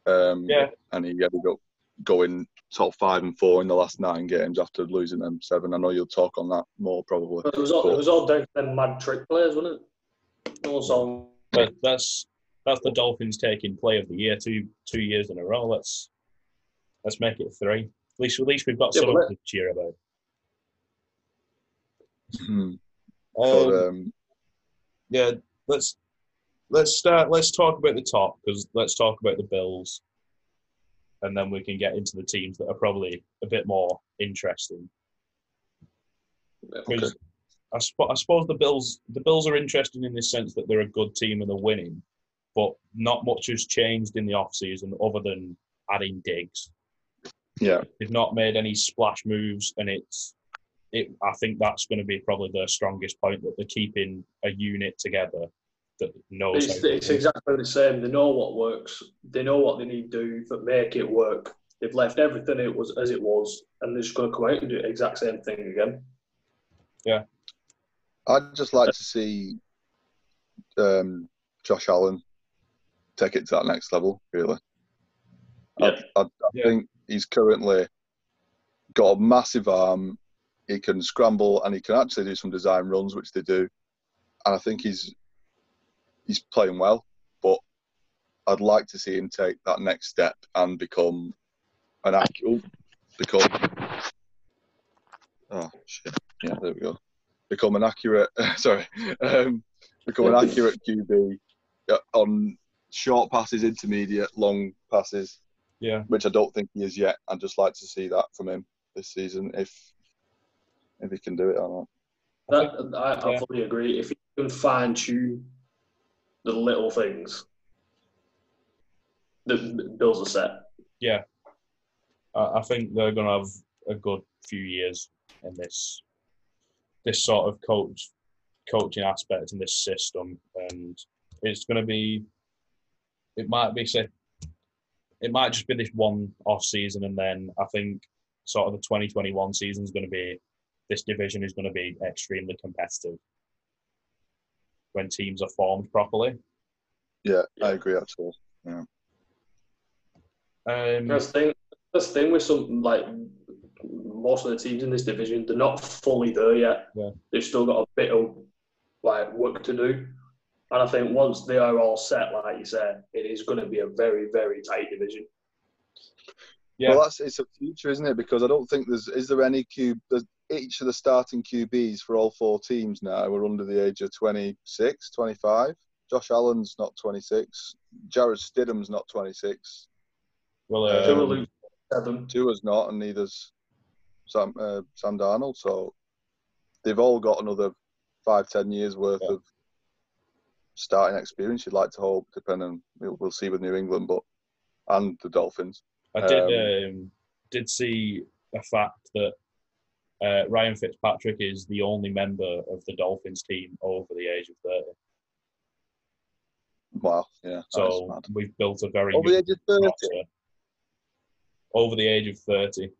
Um, Yeah. and he ended up going top five and four in the last nine games after losing them seven. I know you'll talk on that more probably. But it was all, it was all down to them mad trick players, wasn't it? No one's But that's that's the Dolphins taking play of the year two two years in a row. Let's let's make it three. At least at least we've got Yeah, something to cheer about. Hmm. Um, But, um, yeah, let's let's start. Let's talk about the top because let's talk about the Bills, and then we can get into the teams that are probably a bit more interesting. Because I, sp- I suppose the Bills the Bills are interesting in the sense that they're a good team and they're winning, but not much has changed in the off season other than adding Diggs. yeah, They've not made any splash moves, and it's it. I think that's going to be probably their strongest point that they're keeping a unit together that knows. It's, how it's exactly the same. They know what works. They know what they need to do to make it work. They've left everything it was as it was, and they're just going to come out and do the exact same thing again. Yeah, I'd just like to see um, Josh Allen take it to that next level. Really, I, Yeah. I, I Yeah. think he's currently got a massive arm, he can scramble and he can actually do some design runs, which they do. And I think he's he's playing well, but I'd like to see him take that next step and become an accurate become oh shit yeah there we go become an accurate sorry um, become an accurate QB uh, on short passes, intermediate, long passes. Yeah. Which I don't think he is yet. I'd just like to see that from him this season if if he can do it or not. That, I, I yeah. fully agree. If he can fine tune the little things, the bills are set. Yeah. I, I think they're going to have a good few years in this this sort of coach coaching aspect in this system, and it's going to be. It might be say, it might just be this one off season, and then I think sort of the 2021 season is going to be. This division is going to be extremely competitive when teams are formed properly. Yeah, I agree. Actually, yeah. Um, the thing, the thing with some like most of the teams in this division, they're not fully there yet. Yeah. They've still got a bit of like work to do. And I think once they are all set, like you said, it is going to be a very, very tight division. Yeah. Well, that's it's a future, isn't it? Because I don't think there's is there any cube. There's each of the starting QBs for all four teams now are under the age of 26, 25. Josh Allen's not 26. Jarrett Stidham's not 26. Well, um, seven. Tua's not, and neither's Sam uh, Sam Darnold. So they've all got another five, ten years worth yeah. of starting experience. You'd like to hope, depending. We'll, we'll see with New England, but and the Dolphins. I did um, um, did see a fact that uh, Ryan Fitzpatrick is the only member of the Dolphins team over the age of thirty. Wow, yeah. So we've built a very over the age of thirty. Over the age of thirty.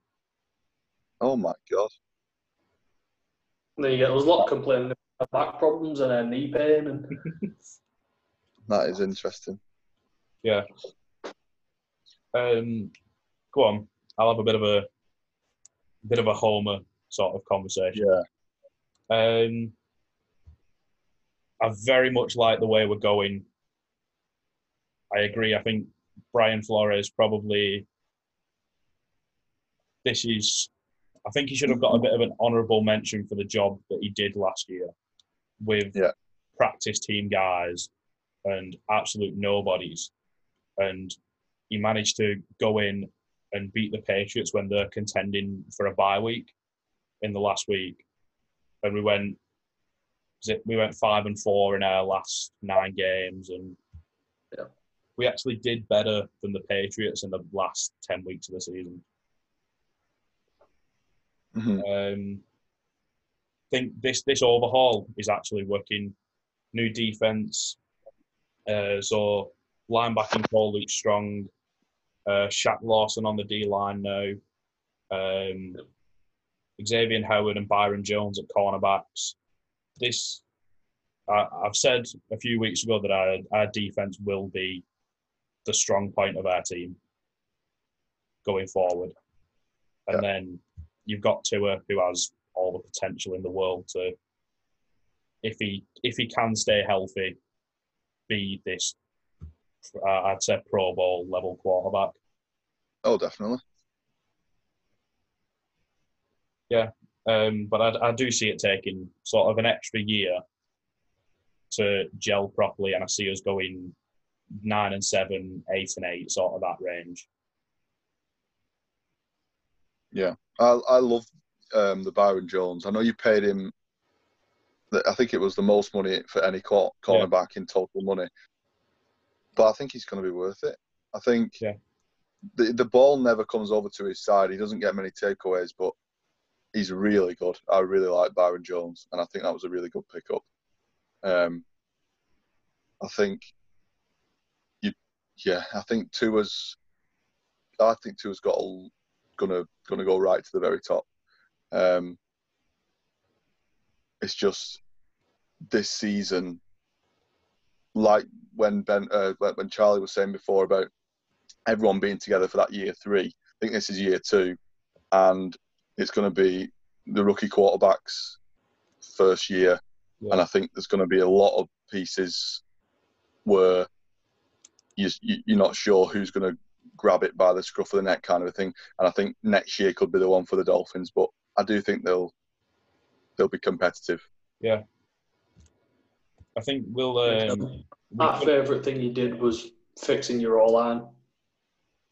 Oh my god. There you go. There's a lot complaining about back problems and a knee pain. And... that is interesting. Yeah. Um, go on. I'll have a bit of a bit of a Homer sort of conversation. Yeah. Um, I very much like the way we're going. I agree. I think Brian Flores probably this is I think he should have got a bit of an honourable mention for the job that he did last year with yeah. practice team guys and absolute nobodies. And he managed to go in and beat the Patriots when they're contending for a bye week in the last week. And we went we went five and four in our last nine games and yeah. we actually did better than the Patriots in the last ten weeks of the season. Mm-hmm. Um, I think this this overhaul is actually working. New defense, uh, so linebacking corps Luke Strong, uh, Shaq Lawson on the D line now, um, Xavien Howard and Byron Jones at cornerbacks. This I, have said a few weeks ago that our, our defense will be the strong point of our team going forward, and yeah. then you've got Tua who has all the potential in the world to, if he if he can stay healthy, be this, uh, I'd say Pro Bowl level quarterback. Oh, definitely. Yeah, um, but I, I do see it taking sort of an extra year to gel properly, and I see us going nine and seven, eight and eight, sort of that range. Yeah, I I love um, the Byron Jones. I know you paid him. I think it was the most money for any cornerback yeah. in total money, but I think he's going to be worth it. I think yeah. the the ball never comes over to his side. He doesn't get many takeaways, but he's really good. I really like Byron Jones, and I think that was a really good pickup. Um, I think you, yeah, I think Tua's, I think Tua's got a, gonna gonna go right to the very top. Um, it's just this season, like when Ben, uh, when Charlie was saying before about everyone being together for that year three. I think this is year two, and it's going to be the rookie quarterbacks first year, yeah. and I think there's going to be a lot of pieces where you, you're not sure who's going to grab it by the scruff of the neck, kind of a thing. And I think next year could be the one for the Dolphins, but I do think they'll they'll be competitive. Yeah, I think we'll. Um, My favourite thing you did was fixing your all line.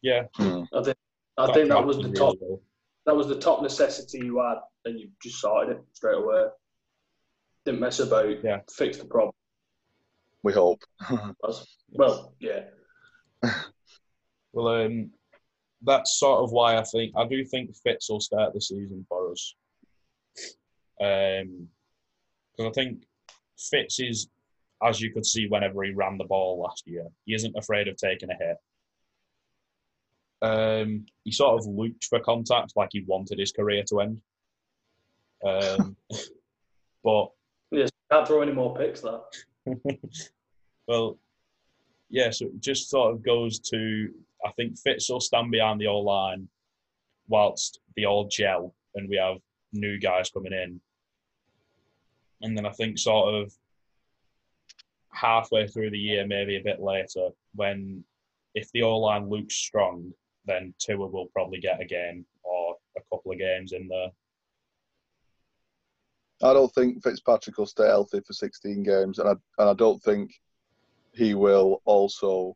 Yeah, hmm. I think I that think that was the top. Really that was the top necessity you had, and you just sorted it straight away. Didn't mess about. Yeah, fix the problem. We hope. well, yeah. well, um, that's sort of why I think I do think Fitz will start the season for us. Um, because I think Fitz is, as you could see whenever he ran the ball last year, he isn't afraid of taking a hit. Um, he sort of looked for contact, like he wanted his career to end. Um, but yes, can't throw any more picks. That. well, yeah. So it just sort of goes to I think Fitz will stand behind the old line, whilst the old gel, and we have new guys coming in. And then I think sort of halfway through the year, maybe a bit later, when if the O line looks strong, then Tua will probably get a game or a couple of games in there. I don't think Fitzpatrick will stay healthy for 16 games, and I and I don't think he will also.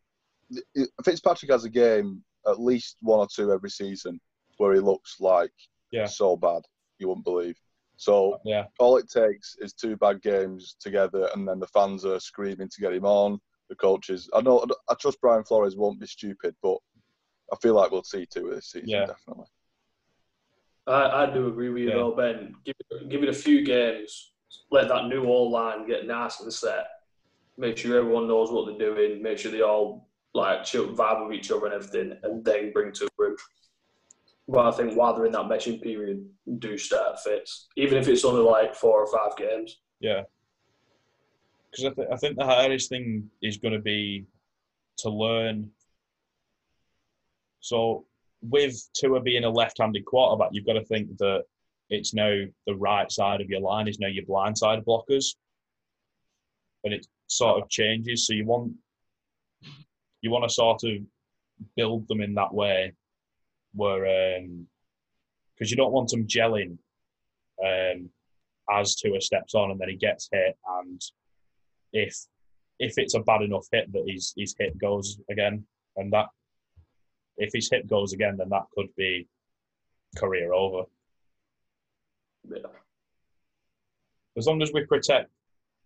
Fitzpatrick has a game at least one or two every season where he looks like yeah. so bad you wouldn't believe. So yeah. all it takes is two bad games together, and then the fans are screaming to get him on. The coaches, I know, I trust Brian Flores won't be stupid, but I feel like we'll see two this season, yeah. definitely. I, I do agree with you yeah. though, Ben. Give it, give it a few games, let that new all line get nice and set. Make sure everyone knows what they're doing. Make sure they all like chill, vibe with each other and everything, and then bring to him. But I think while they're in that meshing period, do start Fitz, even if it's only like four or five games. Yeah, because I, th- I think the hardest thing is going to be to learn so with Tua being a left-handed quarterback, you've got to think that it's now the right side of your line is now your blind side blockers, and it sort of changes. So you want you want to sort of build them in that way, where because um, you don't want them gelling um, as Tua steps on and then he gets hit, and if if it's a bad enough hit that his his hit goes again, and that if his hip goes again, then that could be career over. Yeah. As long as we protect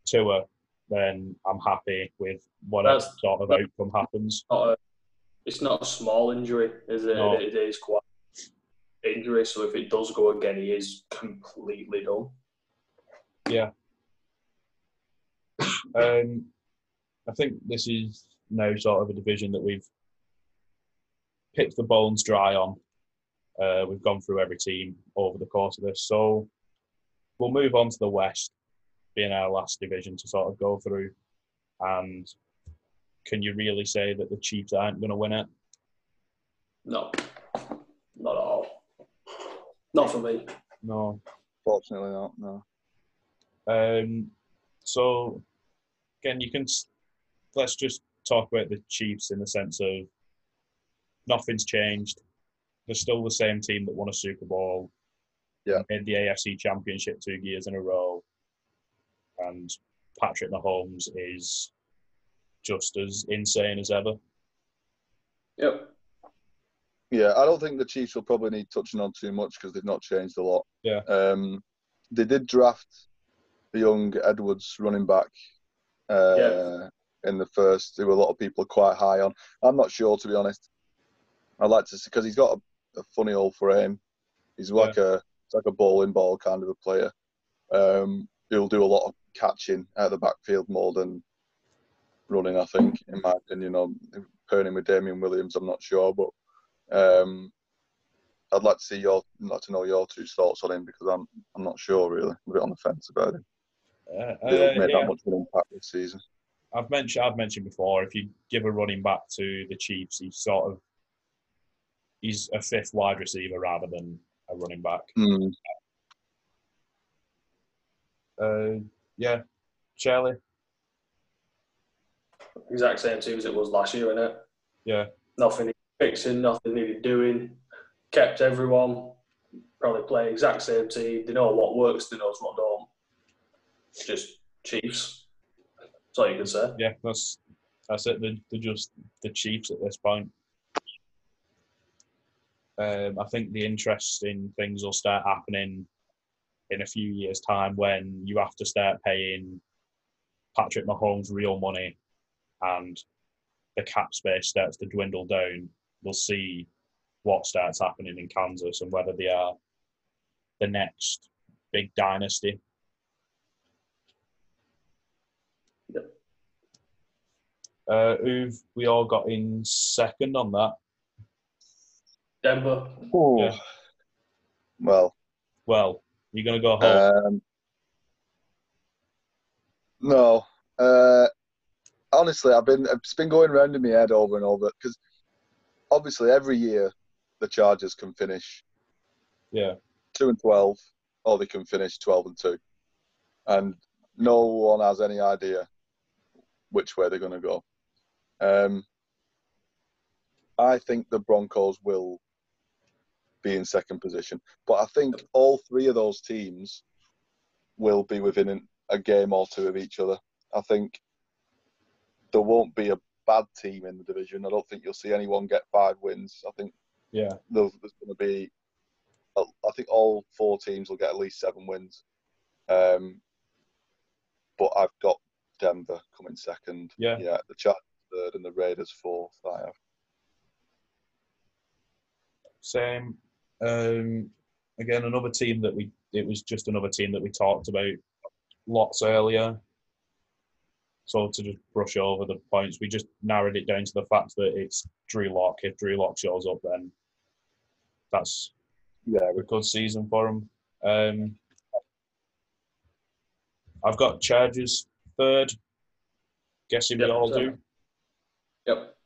Tua, then I'm happy with whatever That's, sort of outcome happens. Not a, it's not a small injury, is it? No. It is quite injury. So if it does go again, he is completely done. Yeah. um, I think this is now sort of a division that we've picked the bones dry on. Uh, we've gone through every team over the course of this. So we'll move on to the West, being our last division to sort of go through. And can you really say that the Chiefs aren't going to win it? No, not at all. Not for me. No. Fortunately, not. No. Um. So, again, you can. Let's just talk about the Chiefs in the sense of nothing's changed. They're still the same team that won a Super Bowl. Yeah. Made the AFC Championship two years in a row. And Patrick Mahomes is just as insane as ever. Yep. Yeah, I don't think the Chiefs will probably need touching on too much because they've not changed a lot. Yeah. Um, they did draft the young Edwards running back uh, yeah. in the first, who a lot of people are quite high on. I'm not sure, to be honest. I like to see because he's got a, a, funny old frame. He's like yeah. a like a bowling ball kind of a player. Um, he'll do a lot of catching out of the backfield more than running. I think, in my opinion, on pairing with Damien Williams, I'm not sure, but um, I'd like to see your like to know your two thoughts on him because I'm I'm not sure really. I'm a bit on the fence about him. Uh, uh, made yeah. that much of an impact this season. I've mentioned I've mentioned before. If you give a running back to the Chiefs, he's sort of he's a fifth wide receiver rather than a running back. Mm. Uh, yeah, Charlie. Exact same team as it was last year, innit? Yeah. Nothing fixing, nothing needed doing. Kept everyone. Probably play exact same team. They know what works, they know what don't. Just Chiefs. That's all you can say. Yeah, that's that's it. They're, they're just the Chiefs at this point. Um, I think the interesting things will start happening in a few years' time when you have to start paying Patrick Mahomes real money and the cap space starts to dwindle down. We'll see what starts happening in Kansas and whether they are the next big dynasty. Yep. Uh, who've we all got in second on that? Denver. Yeah. Well, Well, you're going to go home. um, no. Uh, honestly, I've been it's been going round in my head over and over because obviously every year the Chargers can finish yeah, two and twelve, or they can finish twelve and two, and no one has any idea which way they're going to go. Um, I think the Broncos will be in second position, but I think all three of those teams will be within an, a game or two of each other. I think there won't be a bad team in the division. I don't think you'll see anyone get five wins. I think yeah, there's, there's going to be, I think all four teams will get at least seven wins. Um, but I've got Denver coming second. Yeah. Yeah, the Chargers third and the Raiders fourth. I have. same. Um, again, another team that we it was just another team that we talked about lots earlier. So to just brush over the points, we just narrowed it down to the fact that it's Drew Lock. If Drew Lock shows up, then that's Yeah, a good season for him. Um, I've got Chargers third. Guessing we Yep, all same. do. Yep.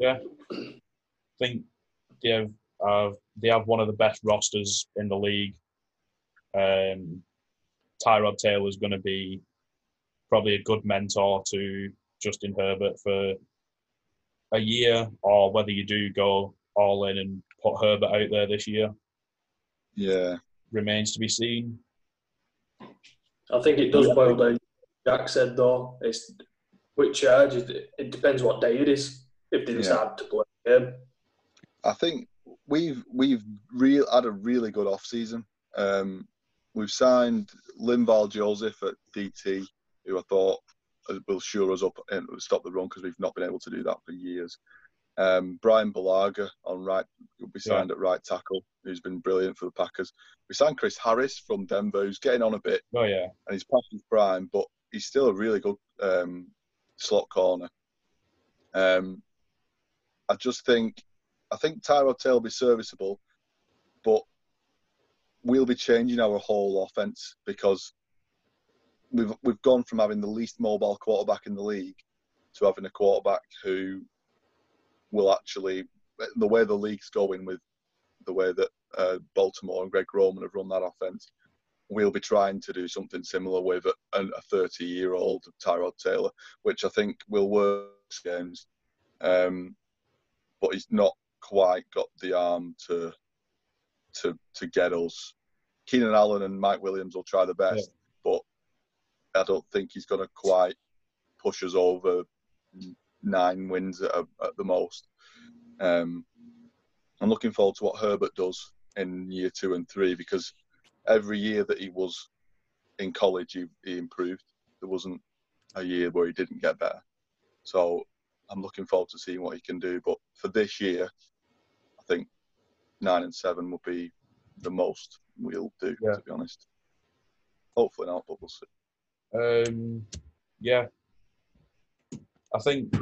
Yeah. Think they have uh, they have one of the best rosters in the league. Um, Tyrod Taylor is going to be probably a good mentor to Justin Herbert for a year, or whether you do go all in and put Herbert out there this year yeah, remains to be seen. I think it does boil down. Jack said though, it's which charge. It, it depends what day it is. If they Yeah. decide to play a game. I think we've we've real had a really good off season. Um, we've signed Linval Joseph at DT, who I thought will shore us up and stop the run because we've not been able to do that for years. Um, Bryan Bulaga on right will be signed at right tackle, who's been brilliant for the Packers. We signed Chris Harris from Denver, who's getting on a bit Oh yeah, and he's past his prime, but he's still a really good um, slot corner. Um, I just think, I think Tyrod Taylor will be serviceable, but we'll be changing our whole offense because we've we've gone from having the least mobile quarterback in the league to having a quarterback who will actually, the way the league's going with the way that uh, Baltimore and Greg Roman have run that offense, we'll be trying to do something similar with a, a 30 year old Tyrod Taylor, which I think will work games. Um, but he's not quite got the arm to to to get us. Keenan Allen and Mike Williams will try the best, but I don't think he's going to quite push us over nine wins at, at the most. Um, I'm looking forward to what Herbert does in year two and three because every year that he was in college, he, he improved. There wasn't a year where he didn't get better. So I'm looking forward to seeing what he can do. But for this year, I think nine and seven will be the most we'll do, Yeah. to be honest. Hopefully not, but we'll see. Um, yeah, I think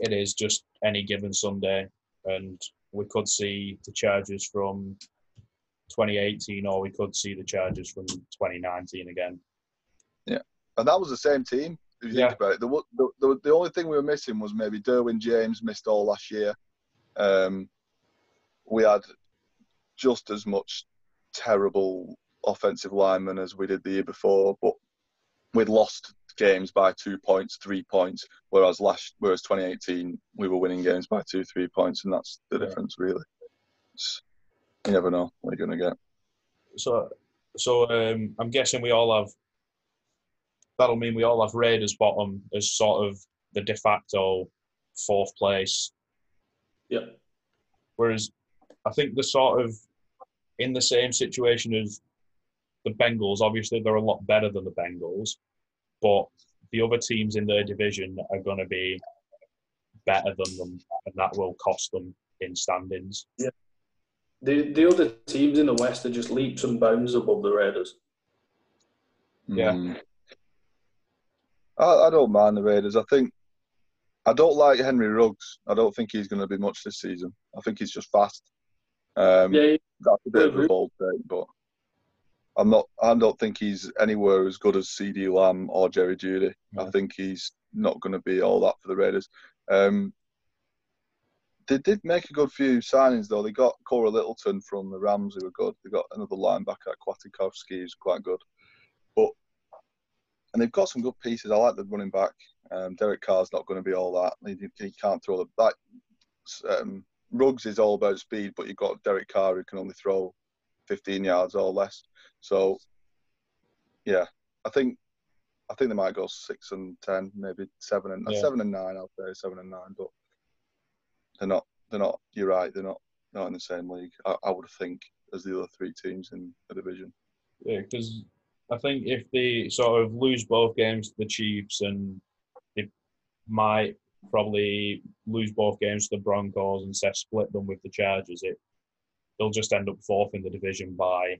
it is just any given Sunday, and we could see the charges from 2018, or we could see the charges from 2019 again. Yeah, and that was the same team. If you Yeah. think about it, the, the, the, the only thing we were missing was maybe Derwin James missed all last year. Um, we had just as much terrible offensive linemen as we did the year before, but we'd lost games by two points, three points, whereas last whereas 2018 we were winning games by two, three points, and that's the Yeah. difference really. It's, you never know what you're going to get. So, so um, I'm guessing we all have. That'll mean we all have Raiders bottom as sort of the de facto fourth place. Yep. Whereas I think the sort of in the same situation as the Bengals. Obviously, they're a lot better than the Bengals, but the other teams in their division are going to be better than them, and that will cost them in standings. Yeah. The the other teams in the West are just leaps and bounds above the Raiders. Yeah. Mm. I, I don't mind the Raiders. I think I don't like Henry Ruggs. I don't think he's going to be much this season. I think he's just fast. Um, Yeah, that's a bit of a bold take, but I'm not. I don't think he's anywhere as good as CeeDee Lamb or Jerry Jeudy. I think he's not going to be all that for the Raiders. Um, they did make a good few signings though. They got Cory Littleton from the Rams, who were good. They got another linebacker, Kwiatkoski, who's quite good. But and they've got some good pieces. I like the running back. Um, Derek Carr's not going to be all that. He, he can't throw the back. Um, Ruggs is all about speed, but you've got Derek Carr who can only throw 15 yards or less. So, yeah, I think I think they might go six and ten, maybe seven and Yeah. seven and nine. I'll say seven and nine, but they're not. They're not. You're right. They're not. Not in the same league. I, I would think as the other three teams in the division. Yeah, because I think if they sort of lose both games to the Chiefs and they might probably lose both games to the Broncos and say split them with the Chargers, it they'll just end up fourth in the division by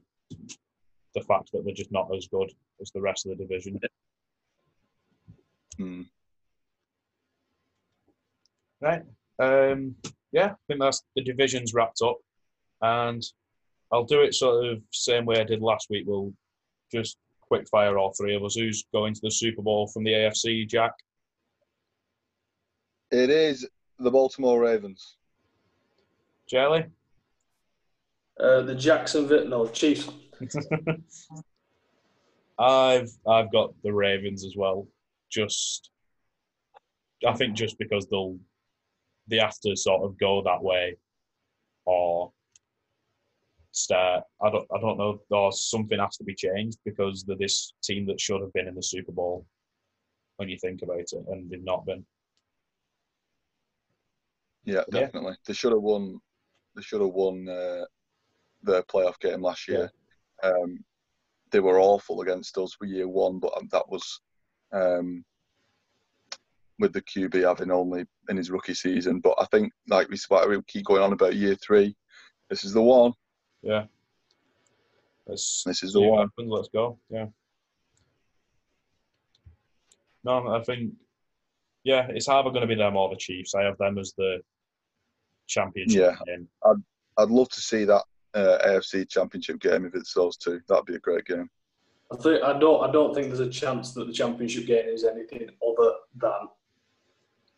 the fact that they're just not as good as the rest of the division. Hmm. Right. Um, yeah, I think that's the divisions wrapped up, and I'll do it sort of same way I did last week. We'll just quick fire all three of us. Who's going to the Super Bowl from the AFC? Jack. It is the Baltimore Ravens. Jelly. Uh, the Jacksonville, no, Chiefs. I've I've got the Ravens as well. Just I think just because they'll they have to sort of go that way or start I don't I don't know or something has to be changed because they're this team that should have been in the Super Bowl when you think about it and they've not been. Yeah, Yeah. definitely. They should have won. They should have won uh, their playoff game last year. Um, they were awful against us for year one, but um, that was um, with the QB having only in his rookie season. But I think, like we we keep going on about year three. This is the one. Yeah. This is the one. happens. Let's go. Yeah. No, I think, yeah, it's either going to be them or the Chiefs. I have them as the championship Yeah. game. I'd love to see that uh, AFC Championship game if it's those two. That'd be a great game. I think I don't. I don't think there's a chance that the championship game is anything other than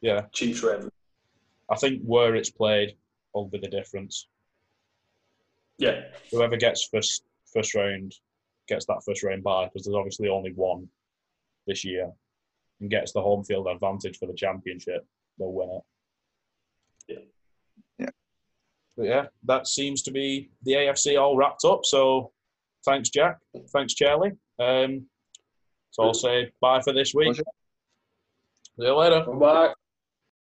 Yeah, Chiefs Ravens. I think where it's played will be the difference. Yeah, Whoever gets first first round gets that first round bye because there's obviously only one this year and gets the home field advantage for the championship. They'll win it. Yeah. Yeah. But yeah, that seems to be the AFC all wrapped up. So thanks, Jack. Thanks, Charlie. Um, so I'll say bye for this week. Pleasure. See you later. bye.